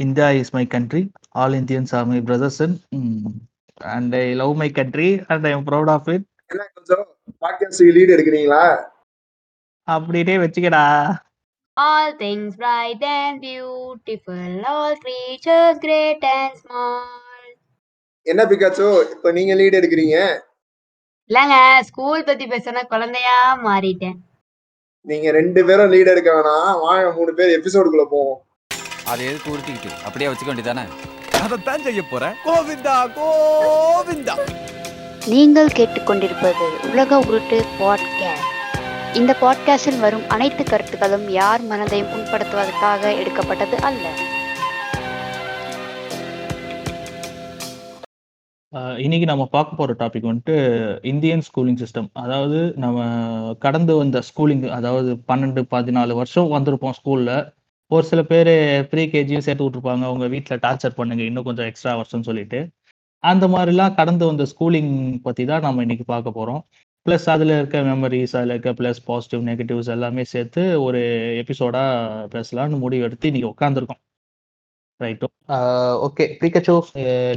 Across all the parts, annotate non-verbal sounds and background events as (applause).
India is my country. All Indians are my brothers and mm, and I love my country and I am proud of it. என்ன கொஞ்சம் பாட்காஸ்டுக்கு lead எடுக்கிறீங்களா அப்படின்னே வச்சுக்கடா All things bright and beautiful, all creatures great and small. என்ன பிகாச்சோ இப்ப நீங்க lead எடுக்கிறீங்க இல்லங்க school பத்தி பேசுனா குழந்தையா மாறிட்டேன் நீங்க ரெண்டு பேரும் லீட் எடுக்க வேணாம் வாங்க மூணு பேர் எபிசோடுக்குள்ள போவோம் அதை எதுக்கு உருட்டிக்கிட்டு அப்படியே வச்சுக்க வேண்டியதானே அதைத்தான் செய்ய போறேன். கோவிந்தா கோவிந்தா. நீங்கள் கேட்டுக்கொண்டிருப்பது உலக உருட்டு பாட்காஸ்ட் இந்த பாட்காஸ்டில் வரும் அனைத்து கருத்துக்களும் யார் மனதையும் புண்படுத்துவதற்காக எடுக்கப்பட்டது அல்ல. இன்னைக்கு நம்ம பார்க்க போற டாபிக் வந்துட்டு இந்தியன் ஸ்கூலிங் சிஸ்டம் அதாவது நம்ம கடந்து வந்த ஸ்கூலிங் அதாவது பன்னெண்டு பதினாலு வருஷம் வந்திருப்போம் ஸ்கூல்ல ஒரு சில பேர் ப்ரீ கேஜியும் சேர்த்து விட்டுருப்பாங்க. அவங்க வீட்டில் டார்ச்சர் பண்ணுங்க. இன்னும் கொஞ்சம் எக்ஸ்ட்ரா வருஷம்னு சொல்லிட்டு. அந்த மாதிரிலாம் கடந்து வந்த ஸ்கூலிங் பற்றி தான் நம்ம இன்னைக்கு பார்க்க போகிறோம் ப்ளஸ் அதில் இருக்க மெமரிஸ் அதில் இருக்க ப்ளஸ் பாசிட்டிவ் நெகட்டிவ்ஸ் எல்லாமே சேர்த்து ஒரு எபிசோடாக பேசலாம்னு முடிவு எடுத்து இன்னைக்கு உட்காந்துருக்கோம் ரைட்டோ ஓகே பிகச்சோ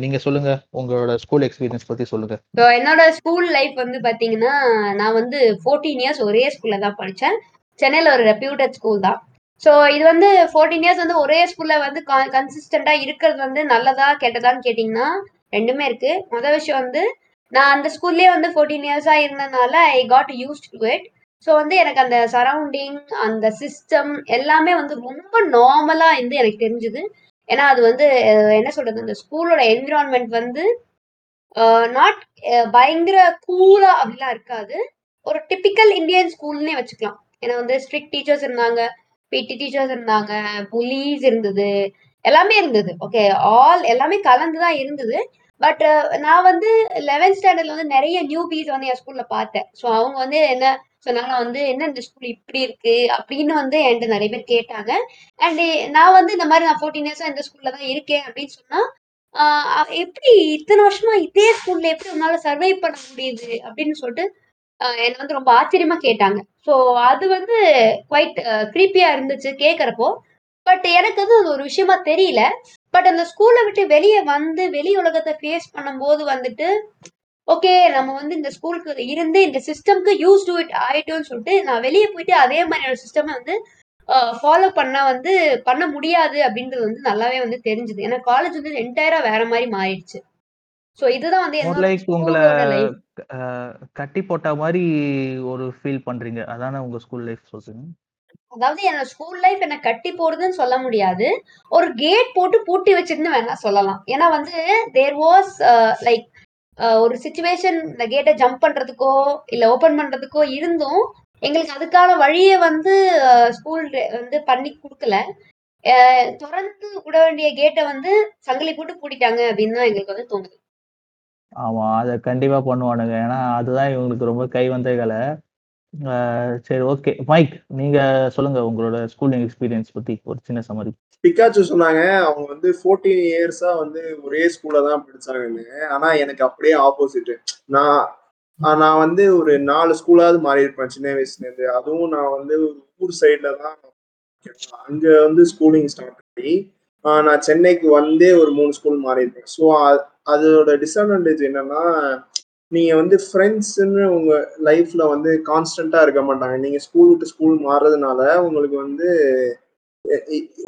நீங்க சொல்லுங்க. உங்களோட ஸ்கூல் எக்ஸ்பீரியன்ஸ் பத்தி சொல்லுங்க. ஸோ என்னோட ஸ்கூல் லைஃப் வந்து பாத்தீங்கன்னா நான் வந்து ஃபோர்டீன் இயர்ஸ் ஒரே ஸ்கூல்ல தான் படித்தேன் சென்னையில் ஒரு ரெப்யூட்டட் ஸ்கூல் தான். ஸோ இது வந்து ஃபோர்டீன் இயர்ஸ் வந்து ஒரே ஸ்கூல்ல வந்து கன்சிஸ்டண்டா இருக்கிறது வந்து நல்லதா கெட்டதான்னு கேட்டிங்கன்னா ரெண்டுமே இருக்கு. மொதல் விஷயம் வந்து நான் அந்த ஸ்கூல்லேயே வந்து ஃபோர்டீன் இயர்ஸா இருந்ததுனால I got used to it so வந்து எனக்கு அந்த சரௌண்டிங் அந்த சிஸ்டம் எல்லாமே வந்து ரொம்ப நார்மலா வந்து எனக்கு தெரிஞ்சுது. ஏன்னா அது வந்து என்ன சொல்றது அந்த ஸ்கூலோட என்விரான்மெண்ட் வந்து நாட் பயங்கர கூலா அப்படிலாம் இருக்காது. ஒரு டிபிக்கல் இந்தியன் ஸ்கூல்னே வச்சுக்கலாம். ஏன்னா வந்து ஸ்ட்ரிக்ட் டீச்சர்ஸ் இருந்தாங்க. பிடி டீச்சர்ஸ் இருந்தாங்க புலீஸ் இருந்தது எல்லாமே இருந்தது. ஓகே ஆல் எல்லாமே கலந்து தான் இருந்தது பட் நான் வந்து லெவன்த் ஸ்டாண்டர்ட்ல வந்து நிறைய நியூ பீஸ் வந்து என் ஸ்கூல்ல பார்த்தேன். ஸோ அவங்க வந்து என்ன சொன்னாங்க வந்து என்ன இந்த ஸ்கூல் இப்படி இருக்கு? அப்படின்னு வந்து என்கிட்ட நிறைய பேர் கேட்டாங்க. அண்ட் நான் வந்து இந்த மாதிரி நான் ஃபோர்டீன் இயர்ஸா இந்த ஸ்கூல்ல தான் இருக்கேன் அப்படின்னு சொன்னா எப்படி இத்தனை வருஷமா இதே ஸ்கூல்ல எப்படி உன்னால சர்வை பண்ண முடியுது? அப்படின்னு சொல்லிட்டு என்னை வந்து ரொம்ப ஆச்சரியமா கேட்டாங்க. ஸோ அது வந்து குவைட் க்ரீப்பியா இருந்துச்சு கேட்குறப்போ பட் எனக்கு வந்து அது ஒரு விஷயமா தெரியல. பட் அந்த ஸ்கூலை விட்டு வெளியே வந்து வெளி உலகத்தை ஃபேஸ் பண்ணும்போது வந்துட்டு ஓகே நம்ம வந்து இந்த ஸ்கூலுக்கு இருந்து இந்த சிஸ்டம்க்கு யூஸ் டூ இட் ஆயிட்டோம்னு சொல்லிட்டு நான் வெளியே போயிட்டு அதே மாதிரியான சிஸ்டமை வந்து ஃபாலோ பண்ண வந்து பண்ண முடியாது அப்படின்றது வந்து நல்லாவே வந்து தெரிஞ்சுது. ஏன்னா காலேஜ் வந்து என்டையரா வேற மாதிரி மாறிடுச்சு. ஸோ இதுதான் வந்து லைக் உங்களை கட்டி போட்ட மாதிரி ஒரு ஃபீல் பண்றீங்க. அதானே உங்க ஸ்கூல் லைஃப் சொல்றீங்க அதாவது என்னோட ஸ்கூல் லைஃப் என்ன கட்டி போடுதுன்னு சொல்ல முடியாது. ஒரு கேட் போட்டு பூட்டி வச்சிருந்து வேணா சொல்லலாம். ஏன்னா வந்து தேர் வாஸ் லைக் ஒரு சுச்சுவேஷன் இந்த கேட்டை ஜம்ப் பண்றதுக்கோ இல்ல ஓபன் பண்றதுக்கோ இருந்தும் எங்களுக்கு அதுக்கான வழியை வந்து ஸ்கூல் வந்து பண்ணி கொடுக்கல. திறந்து விட வேண்டிய கேட்டை வந்து சங்கிலி போட்டு பூட்டிட்டாங்க அப்படின்னு தான் எங்களுக்கு வந்து தோணுது. ஆமா அதை கண்டிப்பா பண்ணுவானுங்க. ஏன்னா அதுதான் இவங்களுக்கு ரொம்ப கை வந்த கலை சரி ஓகே. மைக் நீங்க சொல்லுங்க உங்களோட ஸ்கூலிங் எக்ஸ்பீரியன்ஸ் பத்தி ஒரு சின்ன சம்மரி பிக்காச்சு சொன்னாங்க அவங்க வந்து ஃபோர்டீன் இயர்ஸா வந்து ஒரே ஸ்கூல்ல தான் படிச்சாங்கன்னு. ஆனா எனக்கு அப்படியே ஆப்போசிட் நான் நான் வந்து ஒரு நாலு ஸ்கூலாவது மாறி இருப்பேன் சின்ன வயசுல இருந்து அதுவும் நான் வந்து ஊர் சைட்ல தான் அங்க வந்து ஸ்கூலிங் ஸ்டார்ட் பண்ணி நான் சென்னைக்கு வந்தே ஒரு மூணு ஸ்கூல் மாறி இருப்பேன் ஸோ அதோட டிஸ்அட்வான்டேஜ் என்னன்னா நீங்க வந்து ஃப்ரெண்ட்ஸ்ன்னு உங்க லைஃப்ல வந்து கான்ஸ்டன்டா இருக்க மாட்டாங்க. நீங்க ஸ்கூல் விட்டு ஸ்கூல் மாறுறதுனால உங்களுக்கு வந்து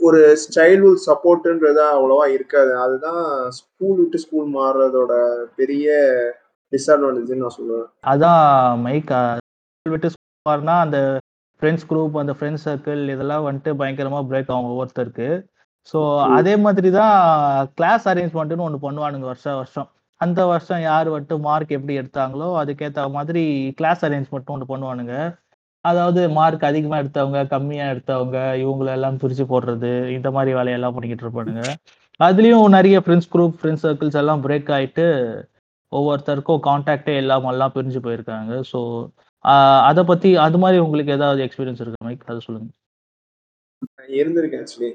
ஒரு சைல்ட்ஹுட் சப்போர்ட்ன்றது அவ்வளவா இருக்காது. அதுதான் ஸ்கூல் விட்டு ஸ்கூல் மாறுறதோட பெரிய டிஸ்அட்வான்டேஜ்னு நான் சொல்லுவேன். அதான் மைக் விட்டு மாறினா அந்த ஃப்ரெண்ட்ஸ் குரூப் அந்த ஃப்ரெண்ட்ஸ் சர்க்கிள் இதெல்லாம் வந்துட்டு பயங்கரமாக பிரேக் ஆகும் ஒவ்வொருத்தருக்கு. ஸோ அதே மாதிரி தான் கிளாஸ் அரேஞ்ச்மெண்ட்னு ஒன்று பண்ணுவானுங்க வருஷம் வருஷம். அந்த வருஷம் யார் வந்துட்டு மார்க் எப்படி எடுத்தாங்களோ அதுக்கேற்ற மாதிரி கிளாஸ் அரேஞ்ச்மெண்ட் ஒன்று பண்ணுவானுங்க. அதாவது மார்க் அதிகமாக எடுத்தவங்க கம்மியாக எடுத்தவங்க இவங்கள எல்லாம் பிரித்து போடுறது இந்த மாதிரி வேலையெல்லாம் பண்ணிக்கிட்டு இருப்பானுங்க. அதுலேயும் நிறைய ஃப்ரெண்ட்ஸ் குரூப் ஃப்ரெண்ட்ஸ் சர்க்கிள்ஸ் எல்லாம் பிரேக் ஆயிட்டு ஒவ்வொருத்தருக்கும் காண்டாக்டே இல்லாம எல்லாம் பிரிஞ்சு போயிருக்காங்க. ஸோ அதை பத்தி அது மாதிரி உங்களுக்கு ஏதாவது எக்ஸ்பீரியன்ஸ் இருக்கு மைக் அது சொல்லுங்க. நான் இருந்திருக்கேன் ஆக்சுவலி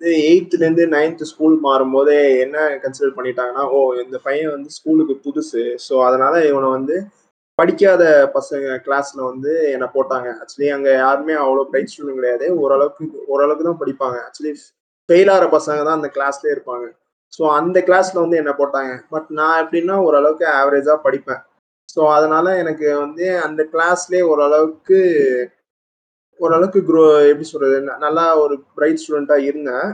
வந்து எயித்துல இருந்து நைன்த் ஸ்கூல் மாறும்போதே என்ன கன்சிடர் பண்ணிட்டாங்கன்னா ஓ இந்த பையன் வந்து ஸ்கூலுக்கு புதுசு. ஸோ அதனால இவனை வந்து படிக்காத பசங்க கிளாஸ்ல வந்து என்னை போட்டாங்க. ஆக்சுவலி அங்க யாருமே அவ்வளோ பிரைட் ஸ்டூடெண்ட் கிடையாது. ஓரளவுக்கு ஓரளவுக்கு தான் படிப்பாங்க. ஆக்சுவலி ஃபெயில் ஆகிற பசங்க தான் அந்த கிளாஸ்லேயே இருப்பாங்க. ஸோ அந்த கிளாஸ்ல வந்து என்ன போட்டாங்க. பட் நான் எப்படின்னா ஓரளவுக்கு ஆவரேஜாக படிப்பேன். ஸோ அதனால எனக்கு வந்து அந்த கிளாஸ்லேயே ஓரளவுக்கு ஓரளவுக்கு க்ரோ எப்படி சொல்றது நல்லா ஒரு பிரைட் ஸ்டூடெண்டா இருந்தேன்.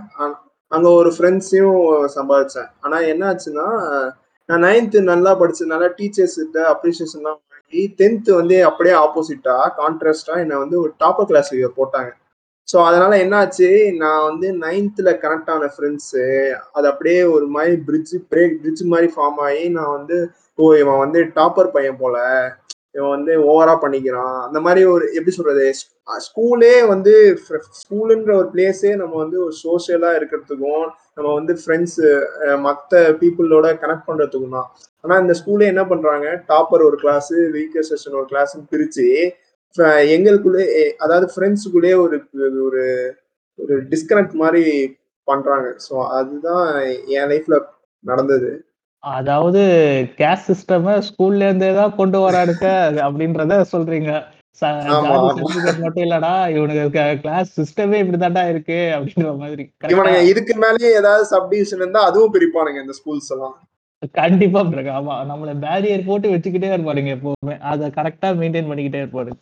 அங்க ஒரு ஃப்ரெண்ட்ஸையும் சம்பாதிச்சேன். ஆனா என்ன ஆச்சுன்னா நான் நைன்த்து நல்லா படிச்சதுனால டீச்சர்ஸ் கிட்ட அப்ரிசியேஷன்லாம் வாங்கி டென்த்து வந்து அப்படியே ஆப்போசிட்டா கான்ட்ராஸ்டா என்னை வந்து ஒரு டாப்பர் கிளாஸ் போட்டாங்க. ஸோ அதனால என்னாச்சு நான் வந்து நைன்த்தில் கனெக்ட் ஆன ஃப்ரெண்ட்ஸு அது அப்படியே ஒரு மாதிரி பிரிட்ஜ் பிரேக் பிரிட்ஜ் மாதிரி ஃபார்ம் ஆகி நான் வந்து ஓ இவன் வந்து டாப்பர் பையன் போல இவன் வந்து ஓவரா பண்ணிக்கிறான். அந்த மாதிரி ஒரு எப்படி சொல்றது ஸ்கூலே வந்து ஸ்கூலுன்ற ஒரு பிளேஸே நம்ம வந்து ஒரு சோசியலா இருக்கிறதுக்கும் நம்ம வந்து ஃப்ரெண்ட்ஸ் மற்ற பீப்புளோட கனெக்ட் பண்றதுக்கும் தான். ஆனா இந்த ஸ்கூல்ல என்ன பண்றாங்க டாப்பர் ஒரு கிளாஸ் வீக்கர் செஷன் ஒரு கிளாஸ் பிரிச்சு எங்களுக்குள்ளே அதாவது ஃப்ரெண்ட்ஸுக்குள்ளே ஒரு ஒரு ஒரு டிஸ்கனெக்ட் மாதிரி பண்றாங்க. ஸோ அதுதான் என் லைஃப்ல நடந்தது. அதாவது கேஸ் சிஸ்டம் ஸ்கூல்ல இருந்தே தான் கொண்டு வரானுங்க அப்படின்றத சொல்றீங்க. மட்டும் இல்லடா இவனுக்கு கிளாஸ் சிஸ்டமே இப்படிதான்டா இருக்கு அப்படின்ற மாதிரி. இவனுங்க இதுக்கு மேலேயே ஏதாவது சப்டிவிஷன் இருந்தா அதுவும் பிரிப்பானுங்க இந்த ஸ்கூல்ஸ் எல்லாம். கண்டிப்பா பிறகு ஆமா. நம்மள பேரியர் போட்டு வச்சுக்கிட்டே இருப்பாருங்க எப்பவுமே. அதை கரெக்டா மெயின்டைன் பண்ணிக்கிட்டே இருப்பாரு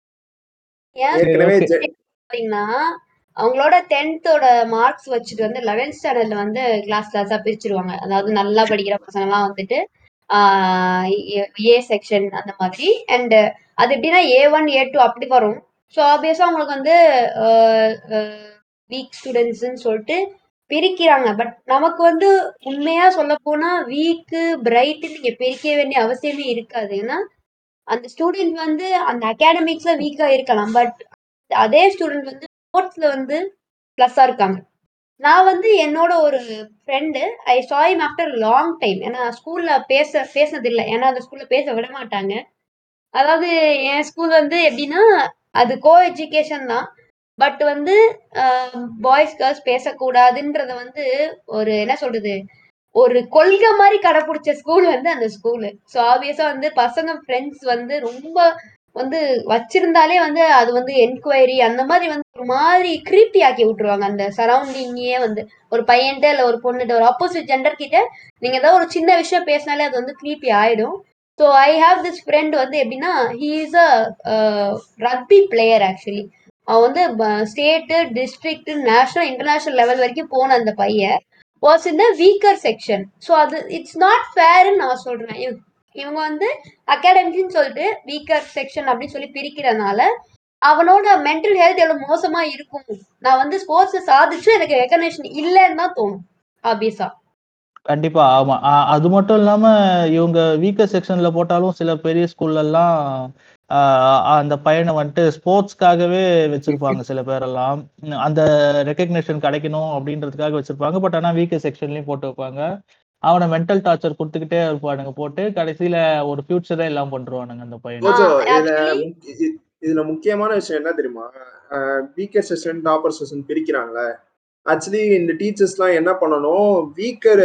அவங்களோட டென்த்தோட மார்க்ஸ் வச்சுட்டு வந்து லெவன்த் ஸ்டாண்டர்ட்ல வந்து கிளாஸ் கிளாஸா பிரிச்சிருவாங்க. அதாவது நல்லா படிக்கிற பசங்கலாம் வந்துட்டு ஏ செக்ஷன் அந்த மாதிரி. அண்ட் அது எப்படின்னா ஏ ஒன் ஏ டூ அப்படி வரும். ஸோ ஆப்வியஸா அவங்களுக்கு வந்து வீக் ஸ்டூடெண்ட்ஸ்ன்னு சொல்லிட்டு பிரிக்கிறாங்க. பட் நமக்கு வந்து உண்மையா சொல்ல போனா வீக்கு பிரைட்டு நீங்க பிரிக்க வேண்டிய அவசியமே இருக்காது. ஏன்னா அந்த ஸ்டூடெண்ட் வந்து அந்த அகாடமிக்ஸ்ல வீக்கா இருக்கலாம். பட் அதே ஸ்டூடெண்ட் வந்து ஸ்போர்ட்ஸில் வந்து ப்ளஸ்ஸாக இருக்காங்க. நான் வந்து என்னோட ஒரு friend I saw after long time ஏன்னா ஸ்கூலில் பேச பேசினதில்லை. ஏன்னா அந்த ஸ்கூலில் பேச விட மாட்டாங்க. அதாவது என் ஸ்கூல் வந்து எப்படின்னா அது கோ எஜுகேஷன் தான். பட் வந்து பாய்ஸ் கேர்ள்ஸ் பேசக்கூடாதுன்றத வந்து ஒரு என்ன சொல்றது ஒரு கொள்கை மாதிரி கடைபிடிச்ச ஸ்கூல் வந்து அந்த ஸ்கூலு ஸோ ஆப்வியஸாக வந்து பசங்க ஃப்ரெண்ட்ஸ் வந்து ரொம்ப வந்து வச்சிருந்தாலே வந்து அது வந்து என்கொயரி அந்த மாதிரி வந்து ஒரு மாதிரி கிரீப்பி ஆக்கி விட்டுருவாங்க. அந்த சரௌண்டிங்கே வந்து ஒரு பையன்ட்ட இல்லை ஒரு பொண்ணுகிட்ட ஒரு ஆப்போசிட் ஜெண்டர் கிட்ட நீங்க ஏதாவது ஒரு சின்ன விஷயம் பேசினாலே அது வந்து கிரீப்பி ஆயிடும். So I have this friend வந்து எப்படின்னா he is a rugby player actually அவன் வந்து state district national international level வரைக்கும் போன அந்த பையன். Was in the weaker section so அது இட்ஸ் நாட் ஃபேர்னு நான் சொல்றேன். இவங்க வந்து அகாடமிக்னு சொல்லிட்டு வீக்கர் செக்ஷன் அப்படின்னு சொல்லி பிரிக்கிறதுனால அவனோட மென்டல் ஹெல்த் எவ்வளவு மோசமா இருக்கும்? நான் வந்து ஸ்போர்ட்ஸ் சாதிச்சு எனக்கு ரெகனேஷன் இல்லைன்னு தான் தோணும் ஆபியஸா கண்டிப்பா ஆமா. அது மட்டும் இல்லாம இவங்க வீக்கர் செக்ஷன்ல போட்டாலும் சில பெரிய ஸ்கூல்ல எல்லாம் அந்த பையனை வந்துட்டு ஸ்போர்ட்ஸ்க்காகவே வச்சிருப்பாங்க சில பேரெல்லாம். அந்த ரெக்கக்னேஷன் கிடைக்கணும் அப்படின்றதுக்காக வச்சிருப்பாங்க. பட் ஆனா வீக்கர் செக்ஷன்லயும் போட்டு வைப்பாங்க. அவனை மென்டல் டார்ச்சர் கொடுத்துக்கிட்டே இருப்பானுங்க. போட்டு கடைசியில ஒரு ஃபியூச்சரே எல்லாம் பண்ருவானுங்க அந்த பையனை. இதுல முக்கியமான விஷயம் என்ன தெரியுமா? வீக்கர் செஷன் டாப்பர் செஷன் பிரிக்கிறாங்களே. ஆக்சுவலி இந்த டீச்சர்ஸ்லாம் என்ன பண்ணணும்? வீக்கர்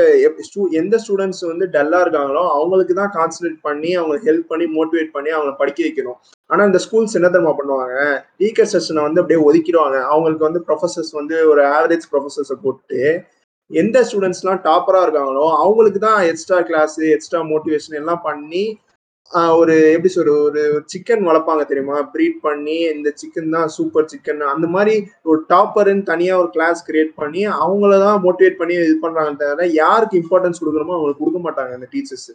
எந்த ஸ்டூடெண்ட்ஸ் வந்து டல்லா இருக்காங்களோ அவங்களுக்கு தான் கான்சன்ட்ரேட் பண்ணி அவங்க ஹெல்ப் பண்ணி மோட்டிவேட் பண்ணி அவங்களை படிக்க வைக்கணும். ஆனா இந்த ஸ்கூல்ஸ் என்ன தெரியுமா பண்ணுவாங்க? வீக்கர் செஷனை வந்து அப்படியே ஒதுக்கிடுவாங்க. அவங்களுக்கு வந்து ப்ரொஃபசர்ஸ் வந்து ஒரு ஆவரேஜ் ப்ரொஃபசர்ஸை போட்டு எந்த ஸ்டூடெண்ட்ஸ்லாம் டாப்பராக இருக்காங்களோ அவங்களுக்கு தான் எக்ஸ்ட்ரா கிளாஸ் எக்ஸ்ட்ரா மோட்டிவேஷன் எல்லாம் பண்ணி ஒரு எப்படி சொல்ற ஒரு சிக்கன் வளர்ப்பாங்க தெரியுமா? ப்ரீட் பண்ணி இந்த சிக்கன் தான் சூப்பர் சிக்கன் அந்த மாதிரி ஒரு டாப்பர்னு தனியா ஒரு கிளாஸ் கிரியேட் பண்ணி அவங்கள தான் மோட்டிவேட் பண்ணி இது பண்றாங்க தவிர யாருக்கு இம்பார்ட்டன்ஸ் கொடுக்கணுமோ அவங்களுக்கு கொடுக்க மாட்டாங்க அந்த டீச்சர்ஸ்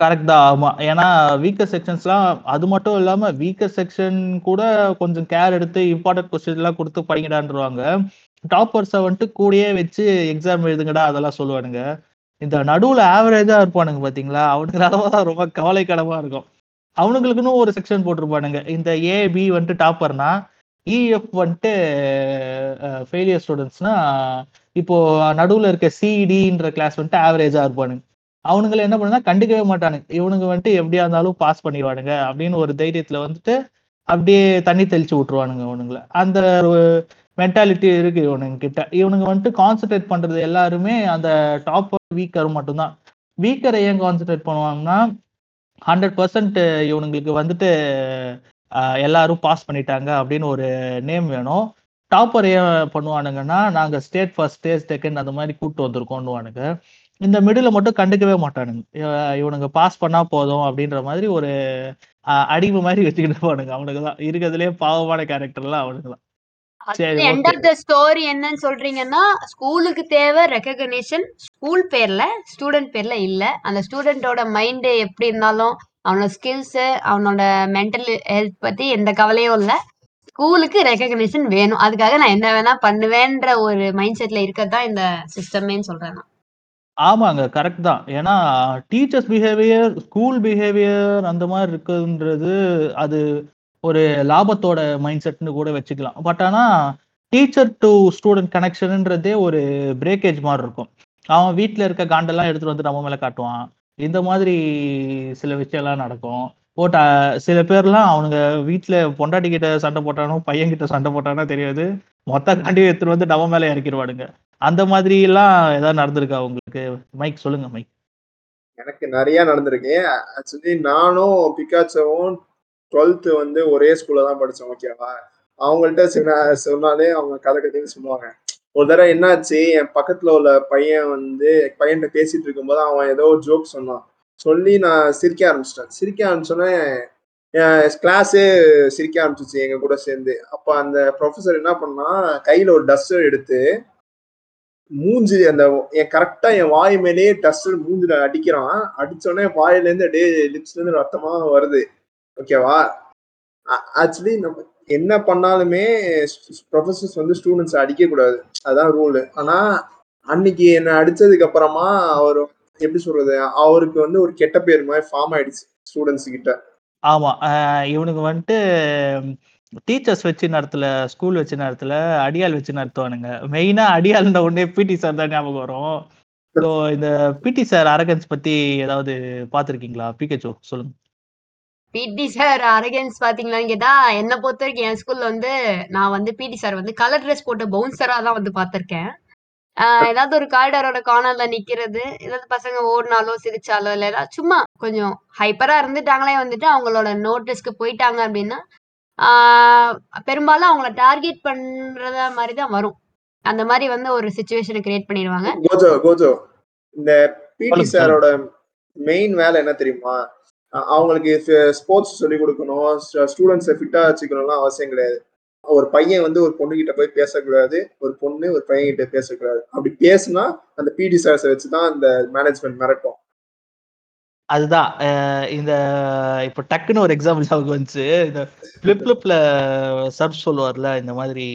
கரெக்ட் தான். ஆமா. ஏன்னா வீக்கர் செக்ஷன்ஸ்லாம் அது மட்டும் இல்லாம வீக்கர் செக்ஷன் கூட கொஞ்சம் கேர் எடுத்து இம்பார்ட்டன்ட் கொஸ்டின் எல்லாம் கொடுத்து படிங்கடான்ருவாங்க டாப்பர்ஸை வந்துட்டு கூடயே வச்சு எக்ஸாம் எழுதுங்கடா அதெல்லாம் சொல்லுவானுங்க. இந்த நடுவில் ஆவரேஜாக இருப்பானுங்க பார்த்தீங்களா அவனுங்களால தான் ரொம்ப கவலைக்கிடமா இருக்கும். அவனுங்களுக்குன்னு ஒரு செக்ஷன் போட்டிருப்பானுங்க. இந்த ஏ பி வந்துட்டு டாப்பர்னா இஎஃப் வந்துட்டு ஃபெயிலியர் ஸ்டூடெண்ட்ஸ்னா இப்போ நடுவில் இருக்க சிடின்ற கிளாஸ் வந்துட்டு ஆவரேஜாக இருப்பானுங்க. அவனுங்களை என்ன பண்ணுனா கண்டுக்கவே மாட்டானுங்க. இவனுங்க வந்துட்டு எப்படியா இருந்தாலும் பாஸ் பண்ணிடுவானுங்க அப்படின்னு ஒரு தைரியத்தில் வந்துட்டு அப்படியே தண்ணி தெளிச்சு விட்டுருவானுங்க அவனுங்களை. அந்த மென்டாலிட்டி இருக்கு இவனுங்க கிட்ட இவனுங்க வந்துட்டு கான்சென்ட்ரேட் பண்றது எல்லாருமே அந்த டாப் வீக்கர் மட்டும்தான். வீக்கரை ஏன் கான்சென்ட்ரேட் பண்ணுவாங்கன்னா ஹண்ட்ரட் பர்சன்ட் இவனுங்களுக்கு வந்துட்டு எல்லாரும் பாஸ் பண்ணிட்டாங்க அப்படின்னு ஒரு நேம் வேணும். டாப்பர் ஏன் பண்ணுவானுங்கன்னா நாங்கள் ஸ்டேட் ஃபர்ஸ்ட் ஸ்டேட் செகண்ட் அந்த மாதிரி கூப்பிட்டு வந்திருக்கோம்னுவானுங்க. இந்த மிடில் மட்டும் கண்டுக்கவே மாட்டானுங்க. இவனுங்க பாஸ் பண்ணா போதும் அப்படின்ற மாதிரி ஒரு அடிவு அடிமை மாதிரி வச்சுக்கிட்டு இருப்பானுங்க அவனுக்கு தான் இருக்கிறதுலே பாவமான கேரக்டர்லாம் அவனுக்கு தான் எண்ட் ஆஃப் த ஸ்டோரி என்னன்னு சொல்றீங்கன்னா ஸ்கூலுக்கு தேவை ரெக்கக்னிஷன் ஸ்கூல் பேர்ல ஸ்டூடெண்ட் பேர்ல இல்ல. அந்த ஸ்டூடெண்டோட மைண்ட் எப்படி இருந்தாலும் அவனோட ஸ்கில்ஸ் அவனோட மென்டல் ஹெல்த் பத்தி எந்த கவலையும் இல்ல. ஸ்கூலுக்கு ரெக்கக்னிஷன் வேணும். அதுக்காக நான் என்ன வேணா பண்ணுவேன்ற ஒரு மைண்ட் செட்ல இருக்கிறது தான் இந்த சிஸ்டமேன்னு சொல்றேன் நான். ஆமாங்க கரெக்ட் தான். ஏன்னா டீச்சர்ஸ் பிஹேவியர் ஸ்கூல் பிஹேவியர் அந்த மாதிரி இருக்குன்றது அது ஒரு லாபத்தோட மைண்ட் செட்னு கூட வச்சுக்கலாம். பட் ஆனால் டீச்சர் டு ஸ்டூடெண்ட் கனெக்ஷனுன்றதே ஒரு பிரேக்கேஜ் மாதிரி இருக்கும். அவன் வீட்டில் இருக்க காண்டெல்லாம் எடுத்துகிட்டு வந்து நம்ம மேலே காட்டுவான். இந்த மாதிரி சில விஷயம்லாம் நடக்கும். போட்ட uh, சில பேர்லாம் அவனுங்க வீட்டில் பொண்டாட்டி கிட்ட சண்டை போட்டானோ பையன் கிட்ட சண்டை போட்டானோ தெரியாது. மொத்த காண்டியும் எடுத்துட்டு வந்து நம்ம மேலே இறக்கிடுவானுங்க அந்த மாதிரி எல்லாம் ஏதாவது நடந்திருக்கா உங்களுக்கு? மைக் சொல்லுங்க மைக் எனக்கு நிறைய நடந்திருக்கு. ஆக்சுவலி நானும் பிகாச்சவும் டுவெல்த்து வந்து ஒரே ஸ்கூல்ல தான் படிச்சோம் ஓகேவா அவங்கள்ட்ட சின்ன சொன்னாலே அவங்க கதை கதைன்னு சொல்லுவாங்க. ஒரு தடவை என்னாச்சு என் பக்கத்துல உள்ள பையன் வந்து பையன்கிட்ட பேசிட்டு இருக்கும்போது அவன் ஏதோ ஒரு ஜோக் சொன்னான். சொல்லி நான் சிரிக்க ஆரம்பிச்சிட்டேன். சிரிக்க ஆரம்பிச்சோன்னே கிளாஸே சிரிக்க ஆரம்பிச்சிச்சு எங்க கூட சேர்ந்து. அப்போ அந்த ப்ரொஃபசர் என்ன பண்ணா கையில ஒரு டஸ்டர் எடுத்து மூஞ்சி அந்த என் கரெக்டா என் வாய் மேலேயே டஸ்டர் மூஞ்சில அடிக்கிறான். அடிச்சோடனே வாயிலேருந்து அப்படியே லிப்ஸ்ல இருந்து ரத்தமா வருது. ஓகேவா ஆக்சுவலி நம்ம என்ன பண்ணாலுமே ப்ரொஃபசர்ஸ் வந்து ஸ்டூடெண்ட்ஸ் அடிக்க கூடாது. அதான் ரூல் ஆனா அன்னைக்கு என்ன அடிச்சதுக்கு அப்புறமா அவர் எப்படி சொல்றது அவருக்கு வந்து ஒரு கெட்ட பேர் மாதிரி ஃபார்ம் ஆயிடுச்சு ஸ்டூடெண்ட்ஸ் கிட்ட. ஆமா. இவனுக்கு வந்துட்டு டீச்சர்ஸ் வச்சு நடத்துல ஸ்கூல் வச்சு நடத்தல அடியால் வச்சு நடத்துவானுங்க. மெயினா இருந்த உடனே பிடி சார் தான் ஞாபகம் வரும். ஸோ இந்த பிடி சார் அரகன்ஸ் பத்தி ஏதாவது பார்த்துருக்கீங்களா? பிகேச்சோ சொல்லுங்க. பிடி சார் அரகன்ஸ் பாத்தீங்களான்னு கேட்டா என்ன பொறுத்த வரைக்கும் என் ஸ்கூல்ல வந்து நான் வந்து பிடி சார் வந்து கலர் ட்ரெஸ் போட்ட பவுன்சரா தான் வந்து பாத்திருக்கேன். ஆஹ் ஏதாவது ஒரு காரிடாரோட கார்னர்ல நிக்கிறது ஏதாவது பசங்க ஓடினாலோ சிரிச்சாலோ இல்ல ஏதாவது சும்மா கொஞ்சம் ஹைப்பரா இருந்துட்டாங்களே வந்துட்டு அவங்களோட நோட்டீஸ்க்கு போயிட்டாங்க அப்படின்னா ஆஹ் பெரும்பாலும் அவங்கள டார்கெட் பண்றத மாதிரி தான் வரும். அந்த மாதிரி வந்து ஒரு சுச்சுவேஷனை கிரியேட் பண்ணிடுவாங்க. கோஜோ கோஜோ இந்த பிடி சாரோட மெயின் வேலை என்ன தெரியுமா? அவங்களுக்கு ஸ்போர்ட்ஸ் சொல்லி கொடுக்கணும். ஸ்டூடெண்ட்ஸை ஃபிட்டாக வச்சுக்கணும்லாம் அவசியம் கிடையாது. ஒரு பையன் வந்து ஒரு பொண்ணுகிட்ட போய் பேசக்கூடாது. ஒரு பொண்ணு ஒரு பையன்கிட்ட பேசக்கூடாது. அப்படி பேசுனா அந்த பிடி சார்ஸை வச்சுதான் அந்த மேனேஜ்மெண்ட் மிரட்டும். அதுதான். இந்த இப்போ டக்குன்னு ஒரு எக்ஸாம்பிள் ஞாபகம் வந்துச்சு. இந்த ஃபிளிப் ஃபிளிப்ல சர்ப் சொல்லுவார்ல இந்த மாதிரி